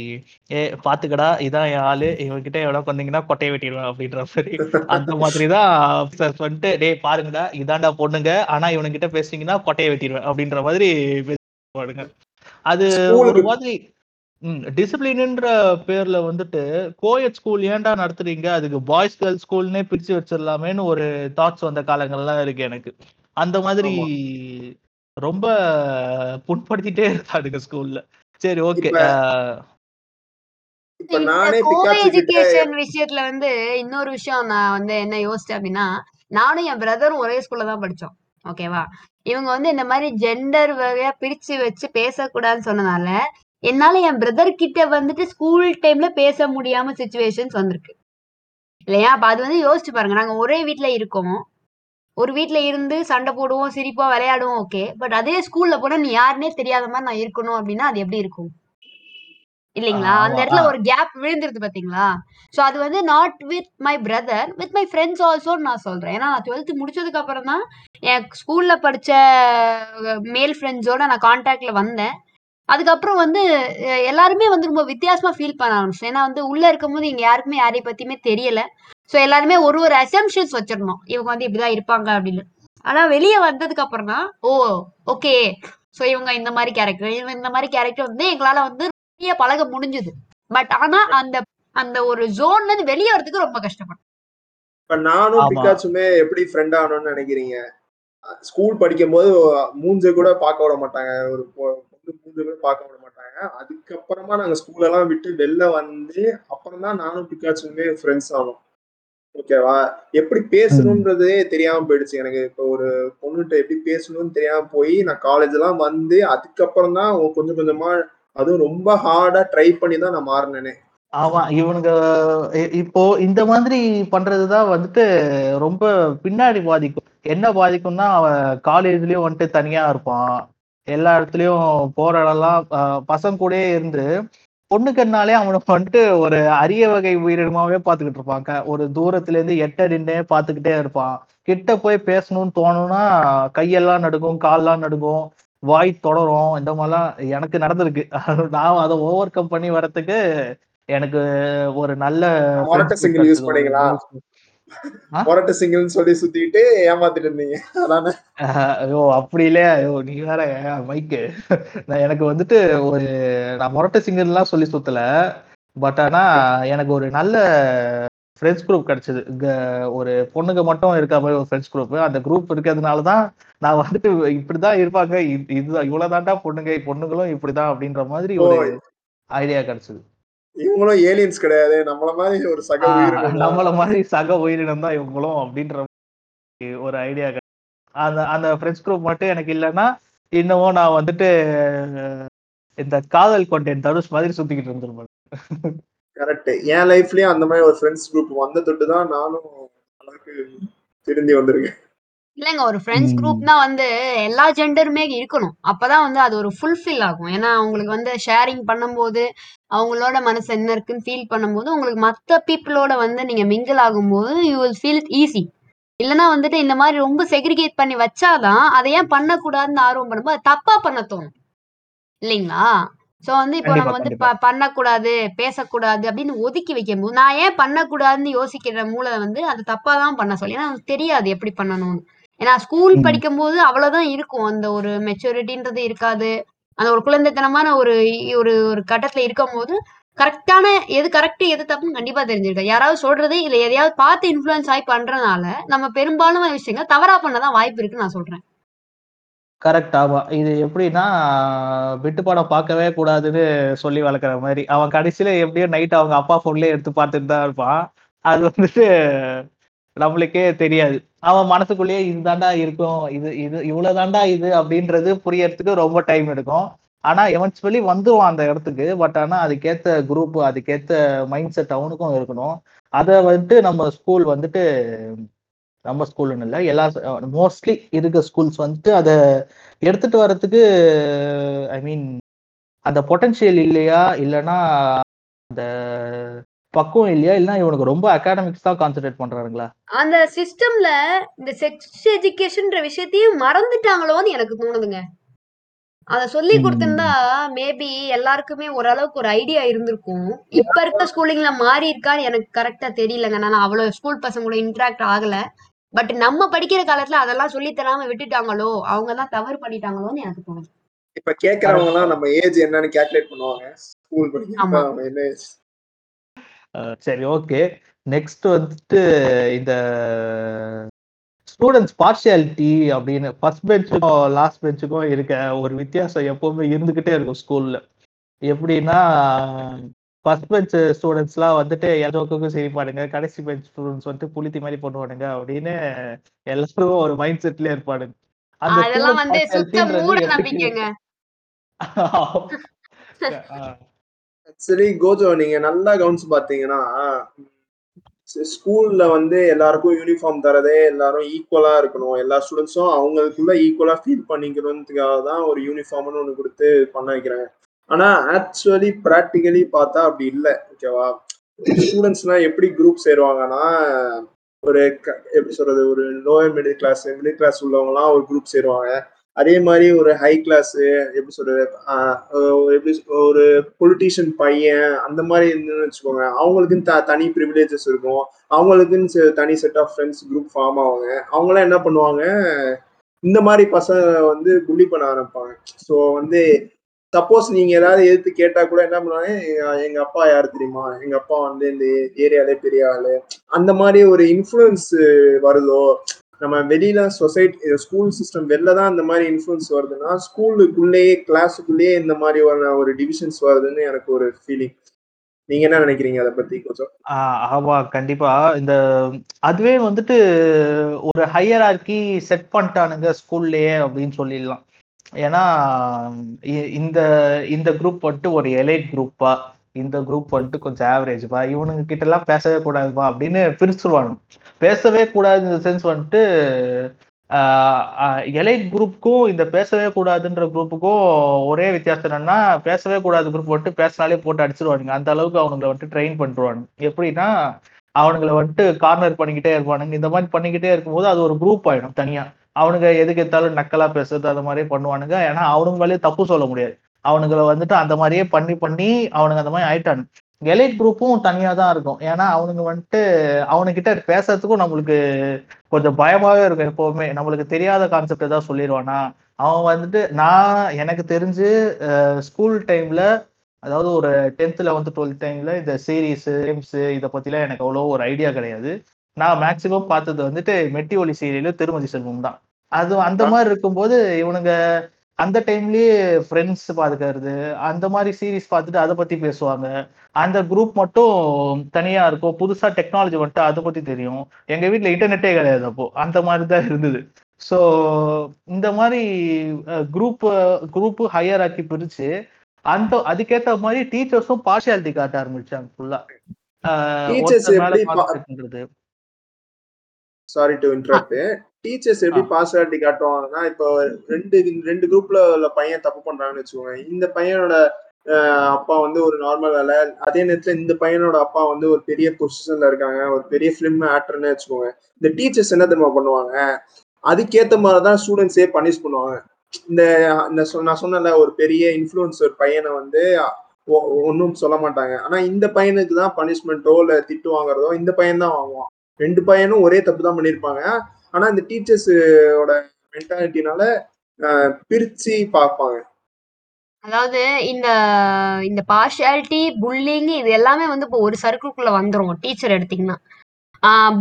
ஏ பாத்துக்கடா இதான் என் ஆளு. இவன்கிட்ட எவ்வளோ கொண்டீங்கன்னா கொட்டையை வெட்டிடுவேன் அப்படின்ற மாதிரி. அந்த மாதிரி தான் வந்துட்டு டேய் பாருங்கடா இதான்டா பொண்ணுங்க. ஆனா இவனுங்கிட்ட பேசுனீங்கன்னா கொட்டையை வெட்டிடுவேன் அப்படின்ற மாதிரி பேசுவானுங்க. அது ஒரு மாதிரி டிசிப்ளின்ன்ற பேர்ல வந்துட்டு கோயட் ஸ்கூல் ஏன்டா நடத்துறீங்க? அதுக்கு பாய்ஸ் கேர்ள்ஸ் ஸ்கூல்னே பிரிச்சு வச்சிடலாமேன்னு ஒரு தாட்ஸ் வந்த காலங்கள்லாம் இருக்கு எனக்கு. அந்த மாதிரி ரொம்ப புண்படுத்திட்டே இருக்கானுங்க ஸ்கூல்ல சரி ஓகே எஜுகேஷன் விஷயத்துல வந்து இன்னொரு விஷயம் நான் வந்து என்ன யோசிச்சேன் அப்படின்னா நானும் என் பிரதரும் ஒரே ஸ்கூல்ல தான் படிச்சோம். ஓகேவா இவங்க வந்து இந்த மாதிரி ஜெண்டர் வகையா பிரிச்சு வச்சு பேசக்கூடாதுன்னு சொன்னனால என்னால என் பிரதர் கிட்ட வந்துட்டு ஸ்கூல் டைம்ல பேச முடியாம சுச்சுவேஷன்ஸ் வந்திருக்கு. இல்லையா? அப்ப அது வந்து யோசிச்சு பாருங்க. நாங்க ஒரே வீட்ல இருக்கோம். ஒரு வீட்ல இருந்து சண்டை போடுவோம் சிரிப்போம் விளையாடுவோம் ஓகே பட் அதே ஸ்கூல்ல போனா நீ யாருன்னே தெரியாத மாதிரி நான் இருக்கணும் அப்படின்னா அது எப்படி இருக்கும்? இல்லைங்களா? அந்த இடத்துல ஒரு கேப் விழுந்துருது பாத்தீங்களா? சோ அது வந்து not with my brother with my friends also நான் சொல்றேன். ஏன்னா நான் டுவெல்த் முடிச்சதுக்கு அப்புறம் தான் என் ஸ்கூல்ல படிச்ச மேல் ஃப்ரெண்ட்ஸோட நான் கான்டாக்ட்ல வந்தேன். அதுக்கப்புறம் வந்து எல்லாருமே வந்து ரொம்ப வித்தியாசமா ஃபீல் பண்ண ஆரம்பிச்சேன் ஏன்னா வந்து உள்ள இருக்கும்போது இங்க யாருக்குமே யாரை பத்தியுமே தெரியல. சோ எல்லாருமே ஒரு ஒரு அசம்ஷன்ஸ் வச்சிருந்தோம் இவங்க வந்து இப்படிதான் இருப்பாங்க அப்படின்னு. ஆனா வெளியே வந்ததுக்கு அப்புறம் தான் ஓ ஓகே சோ இவங்க இந்த மாதிரி கேரக்டர் இவங்க இந்த மாதிரி கேரக்டர் வந்து எங்களால வந்து நிறைய பழக முடிஞ்சுது. பட் ஆனா அந்த அந்த ஒரு ஜோன்ல இருந்து வெளியே வரதுக்கு ரொம்ப கஷ்டப்பட்டேன் இப்ப நானும் ஆமா. பிக்காச்சுமே எப்படி ஃப்ரெண்ட் ஆகணும்னு நினைக்கிறீங்க? ஸ்கூல் படிக்கும் போது மூஞ்ச கூட பார்க்க விட மாட்டாங்க. ஒரு பொ- பொண்ணு மூஞ்ச பார்க்க விட மாட்டாங்க. அதுக்கப்புறமா நாங்கள் ஸ்கூலெல்லாம் விட்டு வெளில வந்து அப்புறம் தான் நானும் பிக்காச்சுமே ஃப்ரெண்ட்ஸ் ஆனோம். ஓகேவா எப்படி பேசணுன்றதே தெரியாம போயிடுச்சு எனக்கு. இப்போ ஒரு பொண்ணுகிட்ட எப்படி பேசணும்னு தெரியாம போய் நான் காலேஜ் எல்லாம் வந்து அதுக்கப்புறம் தான் கொஞ்சம் கொஞ்சமா அதுவும் ரொம்ப ஹார்டா ட்ரை பண்ணி தான் நான் மாறினேனே. ஆமா இவனுங்க இப்போ இந்த மாதிரி பண்றதுதான் வந்துட்டு ரொம்ப பின்னாடி பாதிக்கும். என்ன பாதிக்கும்னா அவன் காலேஜ்லயும் வந்துட்டு தனியா இருப்பான். எல்லா இடத்துலயும் போற இடம்லாம் பசங்க கூடயே இருந்து பொண்ணுக்கன்னாலே அவனுக்கு வந்துட்டு ஒரு அரிய வகை உயிரினமாவே பாத்துக்கிட்டு இருப்பான். க- ஒரு தூரத்துல இருந்து எட்ட நின்னே பாத்துக்கிட்டே இருப்பான். கிட்ட போய் பேசணும்னு தோணும்னா கையெல்லாம் நடுங்கும் கால்லாம் நடுங்கும் வாய் தொடரும். இந்த மாதிரிலாம் எனக்கு நடந்திருக்கு. (laughs) நான் அதை ஓவர் கம் பண்ணி வரதுக்கு எனக்கு ஒரு நல்ல மொரட்டை சிங்கிள்னு சொல்லி சுத்திட்டு ஏமாத்திட்டு இருந்தீங்க. அதானே? ஆஹ் ஐயோ அப்படி இல்லையா? ஐயோ நீ வேற மைக்கு நான் எனக்கு வந்துட்டு ஒரு நான் மொரட்டை சிங்கர்லாம் சொல்லி சுத்தல. பட் ஆனா எனக்கு ஒரு நல்ல ஃப்ரெண்ட்ஸ் குரூப் கிடைச்சது. ஒரு பொண்ணுங்க மட்டும் இருக்க மாதிரி ஒரு ஃப்ரெண்ட்ஸ் குரூப் அந்த குரூப் இருக்கிறதுனால தான் நான் வந்துட்டு இப்படிதான் இருப்பாங்க. இது இதுதான் இவ்வளவுதான்டா பொண்ணுங்க பொண்ணுங்களும் இப்படிதான் அப்படின்ற மாதிரி ஒரு ஐடியா கிடைச்சது. இவங்களும் ஏலியன்ஸ் கிடையாது. நம்மள மாதிரி ஒரு சக உயிரினம். நம்மள மாதிரி சக உயிரினம் தான் இவங்களும் அப்படின்ற ஒரு ஐடியா அந்த அந்த ஃப்ரெண்ட்ஸ் குரூப் மட்டும் எனக்கு இல்லைன்னா இன்னமும் நான் வந்துட்டு இந்த காதல் கொண்டேன் தனுஷ் மாதிரி சுத்திக்கிட்டு இருந்திருப்பேன். கரெக்ட் என் லைஃப்லயும் அந்த மாதிரி ஒரு ஃப்ரெண்ட்ஸ் குரூப் வந்த தொட்டு தான் நானும் அளவுக்கு திருந்தி வந்திருக்கேன். இல்லைங்க ஒரு ஃப்ரெண்ட்ஸ் ம். குரூப்னா வந்து எல்லா ஜெண்டருமே இருக்கணும். அப்பதான் வந்து அது ஒரு ஃபுல்ஃபில் ஆகும். ஏன்னா அவங்களுக்கு வந்து ஷேரிங் பண்ணும்போது அவங்களோட மனசு என்ன இருக்குன்னு ஃபீல் பண்ணும்போது உங்களுக்கு மற்ற பீப்புளோட வந்து நீங்க மிங்கிள் ஆகும்போது you will feel it easy இல்லைன்னா வந்துட்டு இந்த மாதிரி ரொம்ப செக்ரிகேட் பண்ணி வச்சாதான் அதை ஏன் பண்ணக்கூடாதுன்னு ஆர்வம் பண்ணும்போது அது தப்பா பண்ண தோணும். இல்லைங்களா? சோ வந்து இப்போ கண்டிப்பா, நம்ம வந்து கண்டிப்பா. ப- பண்ணக்கூடாது பேசக்கூடாது அப்படின்னு ஒதுக்கி வைக்கும்போது நான் ஏன் பண்ணக்கூடாதுன்னு யோசிக்கிற மூளை வந்து அது தப்பா தான் பண்ண சொல்லி ஏன்னா அவனுக்கு தெரியாது எப்படி பண்ணணும்னு. ஏன்னா ஸ்கூல் ம். படிக்கும்போது அவ்வளவுதான் இருக்கும். அந்த ஒரு மெச்சூரிட்டின்றது இருக்காது. அந்த ஒரு குழந்தைத்தனமான ஒரு ஒரு ஒரு கட்டத்துல இருக்கும்போது கரெக்டான எது கரெக்ட் எது தப்புன்னு கண்டிப்பா தெரிஞ்சிருக்காது. யாராவது சொல்றது இல்ல. எதையாவது பார்த்து இன்ஃபுளுன்ஸ் ஆகி பண்றதுனால நம்ம பெரும்பாலும் விஷயங்கள் தவறா பண்ணதான் வாய்ப்பு இருக்குன்னு நான் சொல்றேன். கரெக்ட் ஆமா. இது எப்படின்னா விட்டு படம் பார்க்கவே கூடாதுன்னு சொல்லி வளர்க்குற மாதிரி. அவன் கடைசியில எப்படியோ நைட் அவங்க அப்பா போன்லயே எடுத்து பார்த்துட்டு தான் இருப்பான். அது வந்துட்டு நம்மளுக்கே தெரியாது. அவன் மனசுக்குள்ளேயே இதுதாண்டா இருக்கும் இது இது இவ்வளவுதாண்டா இது அப்படின்றது புரியறதுக்கு ரொம்ப டைம் எடுக்கும். ஆனா எவன்ச்சுவலி வந்துவான் அந்த இடத்துக்கு பட் ஆனா அதுக்கேத்த குரூப் அதுக்கேத்த மைண்ட் செட் அவனுக்கும் இருக்கணும். அதை வந்துட்டு நம்ம ஸ்கூல் வந்துட்டு நம்ம ஸ்கூல்னு இல்லை எல்லா மோஸ்ட்லி இருக்க ஸ்கூல்ஸ் வந்துட்டு அதை எடுத்துட்டு வர்றதுக்கு ஐ மீன் அந்த பொட்டன்ஷியல் இல்லையா இல்லைன்னா அந்த பக்குவம் இல்லையா? இல்லைன்னா இவனுக்கு ரொம்ப அகாடமிக்ஸ் தான் கான்சென்ட்ரேட் பண்றானுங்களா அந்த சிஸ்டம்ல இந்த செக்ஸ் எஜுகேஷன்ற விஷயத்தையும் மறந்துட்டாங்களோன்னு எனக்கு தோணுதுங்க. அத சொல்லி. கொடுத்திருந்தா மேபி எல்லாருக்குமே ஓரளவுக்கு ஒரு ஐடியா இருந்திருக்கும். இப்ப இருக்க ஸ்கூலிங்ல மாறி இருக்கான்னு எனக்கு கரெக்டா தெரியலங்க. நான் அவ்வளவு ஸ்கூல் பசங்க கூட இன்டராக்ட் ஆகல. பட் நம்ம படிக்கிற காலத்துல அதெல்லாம் சொல்லி தராம விட்டுட்டாங்களோ? அவங்க தான் தவறு பண்ணிட்டாங்களோன்னு எனக்கு தோணுது. இப்ப கேக்குறவங்க எல்லாம் நம்ம ஏஜ் என்னன்னு கால்குலேட் பண்ணுவாங்க. ஸ்கூல் படிக்கிறப்ப என்ன age? சரி ஓகே. நெக்ஸ்ட் வந்துட்டு இந்த ஸ்டூடெண்ட்ஸ் பார்ஷியாலிட்டி அப்படின்னு ஃபர்ஸ்ட் பெஞ்சுக்கும் லாஸ்ட் பெஞ்சுக்கும் இருக்க ஒரு வித்தியாசம் எப்பவுமே இருந்துகிட்டே இருக்கும் ஸ்கூல்ல எப்படின்னா ஃபர்ஸ்ட் பெஞ்ச் ஸ்டூடெண்ட்ஸ்லாம் வந்துட்டு எல்லாருக்கும் சிரிப்பானுங்க கடைசி பெஞ்ச் ஸ்டூடெண்ட்ஸ் வந்துட்டு புளித்தி மாதிரி பண்ணுவானுங்க அப்படின்னு எல்லாரும் ஒரு மைண்ட் செட்ல இருப்பானுங்க. அந்த சரி கோஜோ நீங்க நல்லா கவனிச்சு பாத்தீங்கன்னா ஸ்கூல்ல வந்து எல்லாருக்கும் யூனிஃபார்ம் தரதே எல்லாரும் ஈக்குவலா இருக்கணும். எல்லா ஸ்டூடெண்ட்ஸும் அவங்களுக்குள்ள ஈக்குவலா ஃபீல் பண்ணிக்கணுன்றதுக்காக தான் ஒரு யூனிஃபார்ம்னு ஒண்ணு கொடுத்து பண்ண வைக்கிறாங்க. ஆனா ஆக்சுவலி ப்ராக்டிக்கலி பார்த்தா அப்படி இல்லை ஓகேவா ஸ்டூடெண்ட்ஸ்லாம் எப்படி குரூப் சேருவாங்கன்னா ஒரு க- எப்படி சொல்றது ஒரு lower middle class middle class உள்ளவங்கலாம் ஒரு குரூப் சேருவாங்க. அதே மாதிரி ஒரு ஹை கிளாஸ் எப்படி சொல்றது எப்படி ஒரு பொலிட்டீஷியன் பையன் அந்த மாதிரி இருந்துன்னு வச்சுக்கோங்க. அவங்களுக்குன்னு த தனி ப்ரிவிலேஜஸ் இருக்கும். அவங்களுக்குன்னு தனி set of friends group form ஆவாங்க. அவங்களாம் என்ன பண்ணுவாங்க? இந்த மாதிரி பசங்க வந்து புள்ளி பண்ண ஆரம்பிப்பாங்க. ஸோ வந்து சப்போஸ் நீங்க ஏதாவது எதிர்த்து கேட்டா கூட என்ன பண்ணுவாங்க? "எங்க- அப்பா யார் தெரியுமா? எங்க அப்பா வந்து இந்த ஏரியாலே பெரிய ஆளு. அந்த மாதிரி ஒரு இன்ஃபுளுன்ஸ் வருதோ? நம்ம வெளியில சொசைட்டி ஸ்கூல் சிஸ்டம் வெளில தான் இந்த மாதிரி இன்ஃப்ளூன்ஸ் வருதுன்னா ஸ்கூலுக்குள்ளேயே கிளாஸுக்குள்ளேயே இந்த மாதிரி ஒரு டிவிஷன்ஸ் வருதுன்னு எனக்கு ஒரு ஃபீலிங் நீங்க என்ன நினைக்கிறீங்க அதை பத்தி கொஞ்சம்? ஆமா கண்டிப்பா. இந்த அதுவே வந்துட்டு ஒரு ஹையரார்கி செட் பண்ணிட்டானுங்க ஸ்கூல்லயே அப்படின்னு சொல்லிடலாம். ஏன்னா இ- இந்த இந்த குரூப் வந்துட்டு ஒரு எலைட் குரூப்பா இந்த குரூப் வந்துட்டு கொஞ்சம் ஆவரேஜ்ப்பா இவனுங்க கிட்ட எல்லாம் பேசவே கூடாதுப்பா அப்படின்னு பிரிச்சுருவாங்க பேசவே கூடாது இந்த சென்ஸ் வந்துட்டு எலைட் குரூப்புக்கும் இந்த பேசவே கூடாதுன்ற குரூப்புக்கும் ஒரே வித்தியாசம் என்னன்னா பேசவே கூடாது குரூப் வந்துட்டு பேசினாலே போட்டு அடிச்சிருவானுங்க. அந்த அளவுக்கு அவனுங்களை வந்துட்டு ட்ரெயின் பண்ணிருவானுங்க. எப்படின்னா அவனுங்களை வந்துட்டு கார்னர் பண்ணிக்கிட்டே இருப்பானுங்க. இந்த மாதிரி பண்ணிக்கிட்டே இருக்கும்போது அது ஒரு குரூப் ஆயிடும் தனியா. அவனுங்க எதுக்கு எடுத்தாலும் நக்கலா பேசுறது அந்த மாதிரியே பண்ணுவானுங்க. ஏன்னா அவனுங்க மேலேயே தப்பு சொல்ல முடியாது. அவனுங்களை வந்துட்டு அந்த மாதிரியே பண்ணி பண்ணி அவனுங்க அந்த மாதிரி ஆயிட்டானுங்க எலைட் குரூப்பும் தனியா தான் இருக்கும். ஏன்னா அவனுங்க வந்துட்டு அவனுக்கிட்ட பேசுறதுக்கும் நம்மளுக்கு கொஞ்சம் பயமாவே இருக்கும் எப்பவுமே. நம்மளுக்கு தெரியாத கான்செப்ட் ஏதாவது சொல்லிடுவானா அவன் வந்துட்டு நான் எனக்கு தெரிஞ்சு ஸ்கூல் டைம்ல அதாவது ஒரு டென்த்ல வந்து டுவெல்த் டைம்ல இந்த சீரீஸ் கேம்ஸ் இதை பத்திலாம் எனக்கு அவ்வளோ ஒரு ஐடியா கிடையாது. நான் மேக்சிமம் பார்த்தது வந்துட்டு மெட்டி ஒலி சீரியல் திருமதி செல்வம் தான் அது அந்த மாதிரி இருக்கும்போது இவனுங்க அந்த டைம்லயே ஃப்ரெண்ட்ஸ் பாத்துக்கிறது அந்த மாதிரி சீரிஸ் பார்த்துட்டு அதை பத்தி பேசுவாங்க. அந்த குரூப் மட்டும் தனியா இருக்கும். புதுசா டெக்னாலஜி வந்துட்டு அதை பத்தி தெரியும். எங்க வீட்ல இன்டர்நெட்டே கிடையாது அப்போ. அந்த மாதிரி தான் இருந்தது. ஸோ இந்த மாதிரி குரூப் குரூப் ஹையர் ஆக்கி பிரிச்சு அந்த அதுக்கேத்த மாதிரி டீச்சர்ஸும் பார்ஷியாலிட்டி காட்ட ஆரம்பிச்சாங்க ஃபுல்லா சாரி டு இன்டரப்ட் டீச்சர்ஸ் எப்படி பார்சாலிட்டி காட்டுவாங்கன்னா இப்போ ரெண்டு ரெண்டு குரூப்ல உள்ள பையன் தப்பு பண்றாங்கன்னு வச்சுக்கோங்க. இந்த பையனோட அப்பா வந்து ஒரு நார்மல் வேலை. அதே நேரத்துல இந்த பையனோட அப்பா வந்து ஒரு பெரிய பொசிஷன்ல இருக்காங்க. ஒரு பெரிய ஃபிலிம் ஆக்டர்னு வச்சுக்கோங்க. இந்த டீச்சர்ஸ் என்ன தெரியுமா பண்ணுவாங்க? அதுக்கேத்த மாதிரி தான் ஸ்டூடெண்ட்ஸே பனிஷ் பண்ணுவாங்க. இந்த நான் சொன்னல ஒரு பெரிய இன்ஃப்ளூயன்சர் பையனை வந்து ஒன்றும் சொல்ல மாட்டாங்க. ஆனா இந்த பையனுக்கு தான் பனிஷ்மெண்ட்டோ இல்ல திட்டு வாங்குறதோ இந்த பையன் தான் வாங்குவான். ரெண்டு பையனும் ஒரே தப்பு தான் பண்ணியிருப்பாங்க. ஆனா இந்த டீச்சர்ஸோட மென்டாலிட்டினால பிரிச்சு பார்ப்பாங்க. அதாவது இந்த இந்த பார்ஷியாலிட்டி புல்லிங் இது எல்லாமே வந்து இப்போ ஒரு சர்க்கிள்குள்ள வந்துரும் டீச்சர் எடுத்தீங்கன்னா.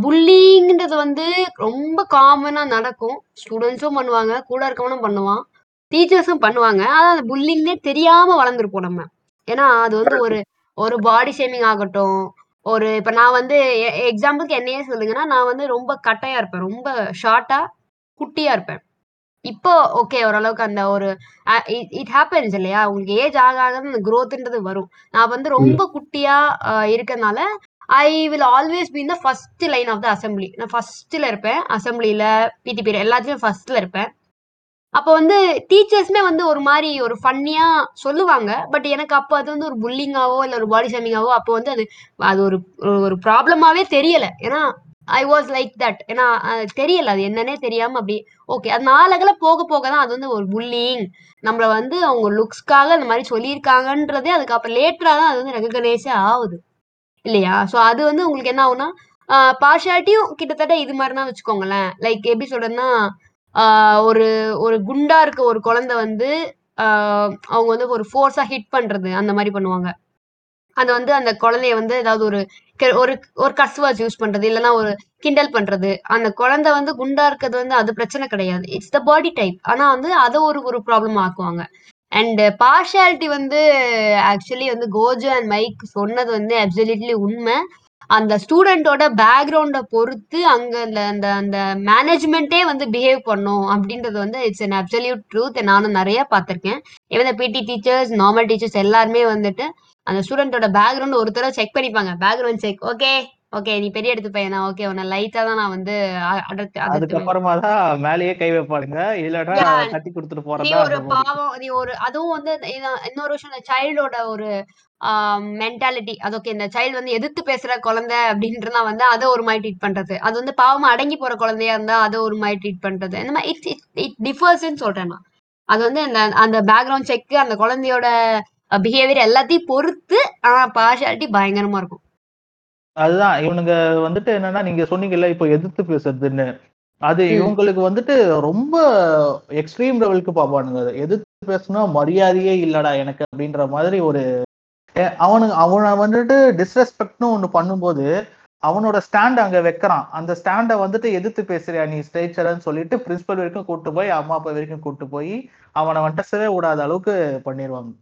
புல்லிங்ன்றது வந்து ரொம்ப காமனா நடக்கும். ஸ்டூடெண்ட்ஸும் பண்ணுவாங்க கூட இருக்கவனும் பண்ணுவான். டீச்சர்ஸும் பண்ணுவாங்க. ஆனா அந்த புல்லிங்னே தெரியாம வளர்ந்துருப்போம் நம்ம. ஏன்னா அது வந்து ஒரு ஒரு பாடி ஷேமிங் ஆகட்டும் ஒரு இப்ப நான் வந்து எக்ஸாம்பிளுக்கு என்னையே சொல்லுங்கன்னா நான் வந்து ரொம்ப கட்டையா இருப்பேன். ரொம்ப ஷார்ட்டா குட்டியா இருப்பேன். இப்போ ஓகே ஓரளவுக்கு அந்த ஒரு இட் ஹேப்பன்ஸ் இல்லையா? உங்களுக்கு ஏஜ் ஆக ஆக அந்த growthன்றது வரும். நான் வந்து ரொம்ப குட்டியா ஆஹ் இருக்கறனால ஐ வில் ஆல்வேஸ் பி இந்த first line of the assembly நான் ஃபர்ஸ்ட்ல இருப்பேன். அசம்பிளில பிடி பீரியட் எல்லாத்துலயும் ஃபர்ஸ்ட்ல இருப்பேன். அப்போ வந்து டீச்சர்ஸ்மே வந்து ஒரு மாதிரி ஒரு ஃபன்னியாக சொல்லுவாங்க. பட் எனக்கு அப்போ அது வந்து ஒரு புல்லிங்காவோ இல்லை ஒரு பாடி ஷேமிங்காவோ அப்போ வந்து அது அது ஒரு ஒரு ப்ராப்ளமாவே தெரியலை. ஏன்னா ஐ வாஸ் லைக் தட் ஏன்னா அது தெரியல. அது என்னன்னே தெரியாம அப்படி ஓகே அது நாளகல போக போக தான் அது வந்து ஒரு புல்லிங். நம்மள வந்து அவங்க லுக்ஸ்க்காக அந்த மாதிரி சொல்லியிருக்காங்கன்றதே அதுக்கப்புறம் லேட்டரா தான் அது வந்து ரெகனைஸே ஆகுது. இல்லையா? ஸோ அது வந்து உங்களுக்கு என்ன ஆகும்னா பார்ஷாலிட்டியும் கிட்டத்தட்ட இது மாதிரி தான் வச்சுக்கோங்களேன். லைக் எப்படி சொல்றேன்னா ஒரு ஒரு குண்டா இருக்க ஒரு குழந்தை வந்து ஆஹ் அவங்க வந்து ஒரு ஃபோர்ஸா ஹிட் பண்றது அந்த மாதிரி பண்ணுவாங்க. அது வந்து அந்த குழந்தைய வந்து ஏதாவது ஒரு கெ- ஒரு ஒரு கஸ் யூஸ் பண்றது இல்லைன்னா ஒரு கிண்டல் பண்றது அந்த குழந்தை வந்து குண்டா இருக்கிறது வந்து அது பிரச்சனை கிடையாது. இட்ஸ் த பாடி டைப் ஆனா வந்து அதை ஒரு ஒரு ப்ராப்ளம் ஆக்குவாங்க. அண்ட் பார்ஷாலிட்டி வந்து ஆக்சுவலி வந்து கோஜு அண்ட் மைக் சொன்னது வந்து அப்சல்யூட்லி உண்மை. அந்த ஸ்டூடெண்டோட பேக்ரவுண்டை பொறுத்து அங்கே அந்த அந்த அந்த மேனேஜ்மெண்ட்டே வந்து பிஹேவ் பண்ணும் அப்படின்றது வந்து இட்ஸ் அன் அப்சல்யூட் ட்ரூத் நானும் நிறைய பார்த்துருக்கேன். Even பிடி டீச்சர்ஸ் நார்மல் டீச்சர்ஸ் எல்லாருமே வந்துட்டு அந்த ஸ்டூடெண்டோட பேக்ரவுண்ட் ஒரு தடவை செக் பண்ணிப்பாங்க. பேக்ரவுண்ட் செக் ஓகே ஓகே நீ பெரிய எடுத்து பையனா? ஓகே உன்னை லைட்டா தான் நான் வந்து அடர்த்து அதுக்கப்புறமா தான் மேலேயே கை வைப்பானுங்க. Yeah. தட்டி கொடுத்துட்டு நீ போறதா ஒரு அந்த மாதிரி பாவம் நீ ஒரு அதுவும் வந்து இன்னொரு விஷயம் சைல்டோட ஒரு மென்டாலிட்டி அது ஓகே இந்த சைல்டு வந்து எதிர்த்து பேசுற குழந்தை அப்படின்றனா வந்து அதை ஒரு மாதிரி ட்ரீட் பண்றது. அது வந்து பாவமா அடங்கி போற குழந்தையா இருந்தா அதை ஒரு மாதிரி ட்ரீட் பண்றது. இந்த மாதிரி இட் இட் டிஃபர்ஸ்ன்னு சொல்றேன் நான். அது வந்து அந்த அந்த பேக்ரவுண்ட் செக் அந்த குழந்தையோட பிஹேவியர் எல்லாத்தையும் பொறுத்து ஆனா பார்ஷாலிட்டி பயங்கரமா இருக்கும். அதுதான் இவனுங்க வந்துட்டு என்னன்னா நீங்க சொன்னீங்கல்ல இப்போ எதிர்த்து பேசுறதுன்னு அது. இவங்களுக்கு வந்துட்டு ரொம்ப எக்ஸ்ட்ரீம் லெவலுக்கு பார்ப்பானுங்க அதை. எதிர்த்து பேசுனா மரியாதையே இல்லடா எனக்கு அப்படின்ற மாதிரி ஒரு அவனுங்க அவனை வந்துட்டு டிஸ்ரெஸ்பெக்ட்னு ஒண்ணு பண்ணும்போது அவனோட ஸ்டாண்ட் அங்க வைக்கிறான் அந்த ஸ்டாண்டை வந்துட்டு எதிர்த்து பேசுறியா நீ ஸ்ட்ரெயிச்சர்னு சொல்லிட்டு பிரின்சிபல் வரைக்கும் கூட்டு போய் அம்மா அப்பா வரைக்கும் கூட்டு போய் அவனை வந்துட்டு சிறை விடாத அளவுக்கு பண்ணிடுவாங்க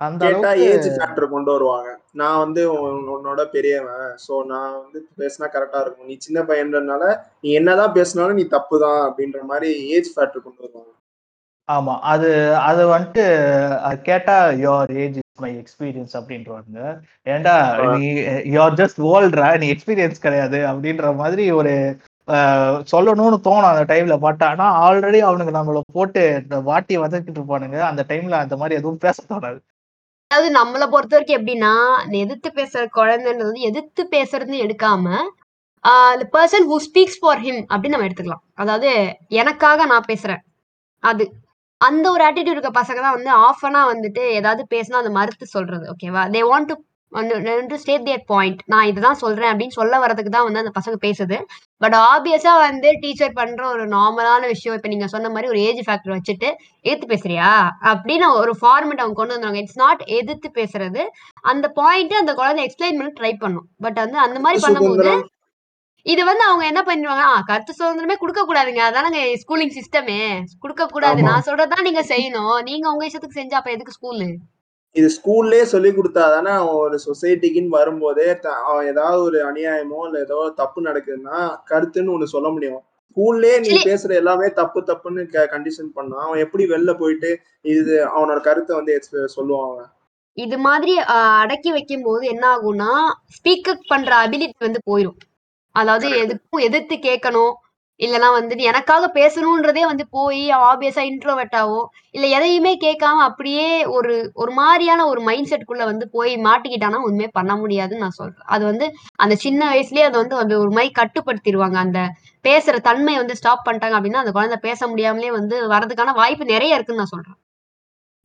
அந்த ஏஜ் ஃபேக்டர் கொண்டு வருவாங்க. நான் வந்து உன்- உன்னோட பெரியவன். சோ நான் வந்து பேசினா கரெக்டா இருக்கும். நீ சின்ன பையன்றனால நீ என்னதான் பேசினாலும் நீ தப்பு தான் அப்படின்ற மாதிரி ஏஜ் ஃபேக்டர் கொண்டு வருவாங்க. ஆமா. அது அது வந்துட்டு கேட்டா your age is my experience அப்படின்றாங்க. ஏன்டா நீ யோர் ஜஸ்ட் ஓல்ட்ரா நீ எக்ஸ்பீரியன்ஸ் கிடையாது அப்படின்ற மாதிரி ஒரு சொல்லணும்னு தோணும் அந்த டைம்ல பட் ஆனா ஆல்ரெடி அவனுக்கு நம்மள போட்டு வாட்டி வதக்கிட்டு இருப்பானுங்க. அந்த டைம்ல அந்த மாதிரி எதுவும் பேச தோணாது. அதாவது நம்மள பொறுத்த வரைக்கும் எப்படின்னா எதிர்த்து பேசுற குழந்தைன்றது வந்து எதிர்த்து பேசுறதுன்னு எடுக்காம the person who speaks for him அப்படின்னு நம்ம எடுத்துக்கலாம். அதாவது எனக்காக நான் பேசுறேன். அது. அந்த ஒரு ஆட்டிடியூட் இருக்க பசங்க தான் வந்து ஆஃபனா வந்துட்டு ஏதாவது பேசினா அதை மறுத்து சொல்றது ஓகேவா they want to state their point நான் இதுதான் சொல்றேன் அப்படின்னு சொல்ல வரதுக்கு தான் வந்து அந்த பசங்க பேசுது. பட் ஆப்வியஸா வந்து டீச்சர் பண்ற ஒரு நார்மலான விஷயம் இப்ப நீங்க சொன்ன மாதிரி ஒரு ஏஜ் ஃபேக்டர் வச்சுட்டு எதிர்த்து பேசுறியா? அப்படின்னு ஒரு ஃபார்மெட் அவங்க கொண்டு வந்தாங்க இட்ஸ் நாட் எதிர்த்து பேசுறது. அந்த பாயிண்ட் அந்த குழந்தை எக்ஸ்பிளைன் பண்ண ட்ரை பண்ணும். பட் வந்து அந்த மாதிரி பண்ணும்போது இது வந்து அவங்க என்ன பண்ணிடுவாங்க? கருத்து சுதந்திரமே கொடுக்க கூடாதுங்க. அதானங்க ஸ்கூலிங் சிஸ்டமே கொடுக்க கூடாது. நான் சொல்றதுதான் நீங்க செய்யணும். நீங்க உங்க இஷ்டத்துக்கு செஞ்சா அப்ப எதுக்கு ஸ்கூலு இது ஸ்கூல்லே சொல்லி கொடுத்தாதானே ஒரு சொசைட்டிக்குன்னு வரும்போதே த- அவன் ஏதாவது ஒரு அநியாயமோ இல்ல ஏதோ தப்பு நடக்குதுன்னா கருத்துன்னு ஒண்ணு சொல்ல முடியும். ஸ்கூல்லே நீ பேசுற எல்லாமே தப்பு தப்புன்னு கண்டிஷன் பண்ணா அவன் எப்படி வெளில போயிட்டு இது அவனோட கருத்தை வந்து exp- சொல்லுவான் அவன்? இது மாதிரி ஆஹ், அடக்கி வைக்கும் போது என்ன ஆகும்னா ஸ்பீக் அப் பண்ற அபிலிட்டி வந்து போயிடும் அதாவது எதுக்கும் எதிர்த்து கேட்கணும். இல்லைன்னா வந்துட்டு எனக்காக பேசணுன்றதே வந்து போய் ஆப்வியஸா இன்ட்ரோவெர்ட்டாவோ இல்ல எதையுமே கேட்காம அப்படியே ஒரு ஒரு மாதிரியான ஒரு மைண்ட் செட்குள்ள வந்து போய் மாட்டிக்கிட்டானா ஒண்ணுமே பண்ண முடியாதுன்னு நான் சொல்றேன். அது வந்து அந்த சின்ன வயசுலயே அது வந்து அது ஒரு மாதிரி கட்டுப்படுத்திடுவாங்க அந்த பேசுற தன்மை வந்து ஸ்டாப் பண்ணிட்டாங்க அப்படின்னா அந்த குழந்தை பேச முடியாமலே வந்து வரதுக்கான வாய்ப்பு நிறைய இருக்குன்னு நான் சொல்றேன்.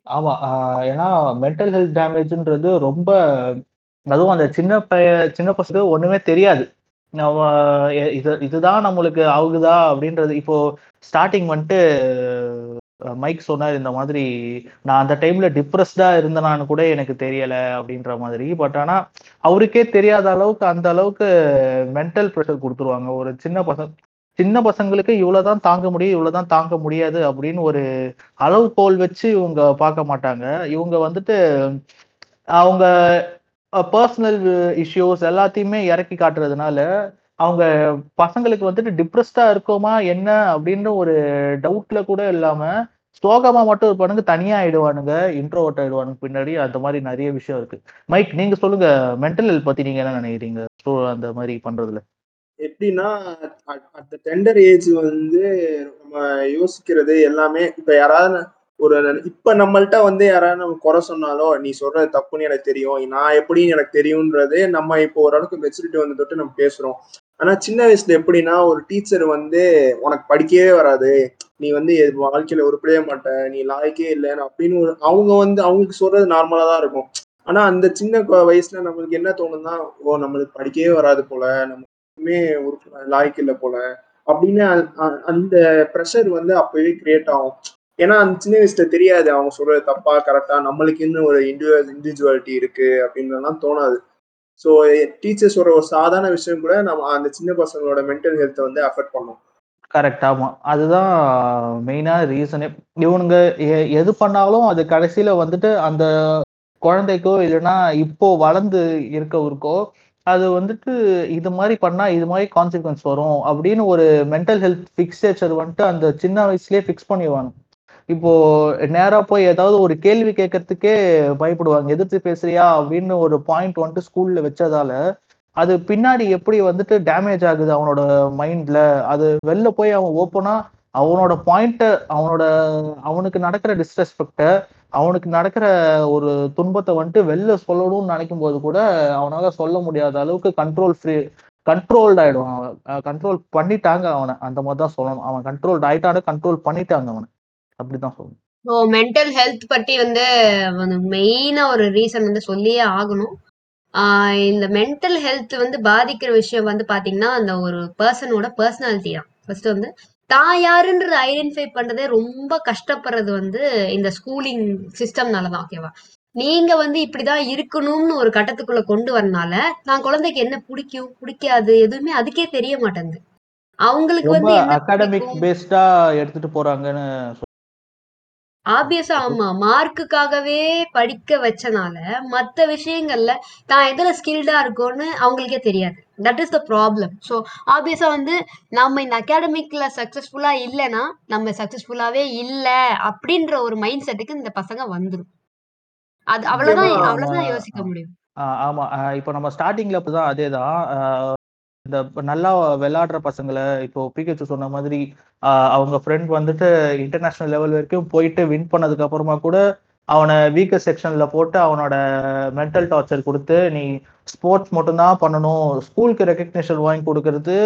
ஆமா ஆஹ் ஏன்னா மென்டல் ஹெல்த் டேமேஜ்ன்றது ரொம்ப அதுவும் அந்த சின்ன பைய சின்ன பசங்க ஒண்ணுமே தெரியாது. இது இதுதான் நம்மளுக்கு ஆகுதா அப்படின்றது இப்போ ஸ்டார்டிங் வந்துட்டு மைக் சொன்னார் இந்த மாதிரி நான் அந்த டைம்ல டிப்ரெஸ்டா இருந்தனான்னு கூட எனக்கு தெரியல அப்படின்ற மாதிரி. பட் ஆனா அவருக்கே தெரியாத அளவுக்கு அந்த அளவுக்கு மென்டல் ப்ரெஷர் கொடுத்துருவாங்க. ஒரு சின்ன பசங்க சின்ன பசங்களுக்கு இவ்வளவுதான் தாங்க முடியும் இவ்வளவுதான் தாங்க முடியாது அப்படின்னு ஒரு அளவுகோல் வச்சு இவங்க பார்க்க மாட்டாங்க. இவங்க வந்துட்டு அவங்க பர்சனல் இஷ்யூஸ் uh, எல்லாத்தையுமே இறக்கி காட்டுறதுனால அவங்க பசங்களுக்கு வந்துட்டு டிப்ரெஸ்டா இருக்கோமா என்ன அப்படின்ற ஒரு டவுட்ல கூட இல்லாம ஸ்லோகமா மட்டும் இருப்பானுங்க தனியா ஆயிடுவானுங்க இன்ட்ரோவர்ட் ஆயிடுவானுங்க பின்னாடி. அந்த மாதிரி நிறைய விஷயம் இருக்கு. மைக் நீங்க சொல்லுங்க மென்டல் ஹெல்த் பத்தி நீங்க என்ன நினைக்கிறீங்க? ஸோ அந்த மாதிரி பண்றதுல. எப்படின்னா அந்த டெண்டர் ஏஜ் வந்து நம்ம யோசிக்கிறது எல்லாமே இப்ப யாராவது ஒரு இப்ப நம்மள்ட்ட வந்து யாராவது நம்ம குறை சொன்னாலோ நீ சொல்றது தப்புன்னு எனக்கு தெரியும். நான் எப்படின்னு எனக்கு தெரியும்ன்றது நம்ம இப்போ ஓரளவுக்கு மெச்சூரிட்டி வந்து தொட்டு நம்ம பேசுறோம். ஆனா சின்ன வயசுல எப்படின்னா ஒரு டீச்சர் வந்து உனக்கு படிக்கவே வராது. நீ வந்து எது- வாழ்க்கையில உருப்படவே மாட்ட. நீ லாய்க்கே இல்லைன்னு அப்படின்னு ஒரு அவங்க வந்து அவங்களுக்கு சொல்றது நார்மலா தான் இருக்கும். ஆனா அந்த சின்ன வயசுல நம்மளுக்கு என்ன தோணுதுன்னா ஓ நம்மளுக்கு படிக்கவே வராது போல. நம்ம எதுவுமே ஒரு லாய்க்கு இல்லை போல. அப்படின்னு அந்த ப்ரெஷர் வந்து அப்பவே கிரியேட் ஆகும். ஏன்னா அந்த சின்ன வயசுல தெரியாது. அவங்க சொல்றது தப்பா கரெக்டா நம்மளுக்கு இன்னும் ஒரு இண்டிவிஜுவல் இண்டிவிஜுவாலிட்டி இருக்கு அப்படின்றலாம் தோணாது. ஸோ டீச்சர்ஸ் ஒரு சாதாரண விஷயம் கூட நம்ம அந்த சின்ன பசங்களோட மென்டல் ஹெல்த்தை வந்து அஃபெக்ட் பண்ணும். கரெக்ட் ஆமாம் அதுதான் மெயினான ரீசனே இவனுங்க எ- எது பண்ணாலும் அது கடைசியில வந்துட்டு அந்த குழந்தைக்கோ இல்லைன்னா இப்போ வளர்ந்து இருக்கவருக்கோ அது வந்துட்டு இது மாதிரி பண்ணா இது மாதிரி கான்சிக்வன்ஸ் வரும் அப்படின்னு ஒரு மென்டல் ஹெல்த் ஃபிக்ஸேச்சர் வந்துட்டு அந்த சின்ன வயசுலயே ஃபிக்ஸ் பண்ணிடுவாங்க. இப்போ நேரா போய் ஏதாவது ஒரு கேள்வி கேட்கறதுக்கே பயப்படுவாங்க. எதிர்த்து பேசுறியா? அப்படின்னு ஒரு பாயிண்ட் வந்துட்டு ஸ்கூல்ல வச்சதால அது பின்னாடி எப்படி வந்துட்டு டேமேஜ் ஆகுது அவனோட மைண்ட்ல அது வெளில போய் அவன் ஓப்பனா அவனோட பாயிண்ட்டை அவனோட அவனுக்கு நடக்கிற டிஸ்ரெஸ்பெக்டை அவனுக்கு நடக்கிற ஒரு துன்பத்தை வந்துட்டு வெளில சொல்லணும்னு நினைக்கும் போது கூட அவனால சொல்ல முடியாத அளவுக்கு கண்ட்ரோல் ஃப்ரீ கண்ட்ரோல்ட் ஆயிடுவான். அவன் கண்ட்ரோல் பண்ணிட்டாங்க அவனை. அந்த மாதிரி தான் சொல்லணும். அவன் கண்ட்ரோல்ட் ஆயிட்டான கண்ட்ரோல் பண்ணிட்டாங்க அவனை. அப்படிதான் சொல்லணும். ஸோ மென்டல் ஹெல்த் பற்றி வந்து மெயினா ஒரு ரீசன் வந்து சொல்லியே ஆகணும். இந்த மென்டல் ஹெல்த் வந்து பாதிக்கிற விஷயம் வந்து பாத்தீங்கன்னா அந்த ஒரு பர்சனோட பர்சனாலிட்டி தான். ஃபர்ஸ்ட் வந்து தான் யாருன்றது ஐடென்டிஃபை பண்றதே ரொம்ப கஷ்டப்படுறது வந்து இந்த ஸ்கூலிங் சிஸ்டம்னால தான் ஓகேவா நீங்க வந்து இப்படிதான் இருக்கணும்னு ஒரு கட்டத்துக்குள்ள கொண்டு வரனால நான் குழந்தைக்கு என்ன பிடிக்கும் பிடிக்காது எதுவுமே அதுக்கே தெரிய மாட்டேங்குது. அவங்களுக்கு வந்து அகாடமிக் பேஸ்டா எடுத்துட்டு போறாங்கன்னு ஆப்வியஸா ஆமா. மார்க்குக்காகவே படிக்க வச்சனால மத்த விஷயங்கள்ல தான் எதுல ஸ்கில்டா இருக்கோன்னு அவங்களுக்கே தெரியாது. That is the problem so ஆப்வியஸா வந்து நம்ம இந்த அகாடமிக்ல சக்சஸ்ஃபுல்லா இல்லைன்னா நம்ம சக்சஸ்ஃபுல்லாவே இல்ல அப்படின்ற ஒரு மைண்ட் செட்டுக்கு இந்த பசங்க வந்துரும். அது அவ்வளவுதான் அவ்வளவுதான் யோசிக்க முடியும். ஆமா. இப்போ நம்ம ஸ்டார்டிங்ல இப்பதான் அதேதான். இந்த நல்லா விளையாடுற பசங்களை இப்போ பிகேச்சு சொன்ன மாதிரி அவங்க ஃப்ரெண்ட் வந்துட்டு இன்டர்நேஷனல் லெவல் வரைக்கும் போயிட்டு வின் பண்ணதுக்கு அப்புறமா கூட அவனை வீக்கர் செக்ஷன்ல போட்டு அவனோட மென்டல் டார்ச்சர் கொடுத்து நீ ஸ்போர்ட்ஸ் மட்டும்தான் பண்ணணும் ஸ்கூலுக்கு ரெக்கக்னேஷன் வாங்கி கொடுக்கறது.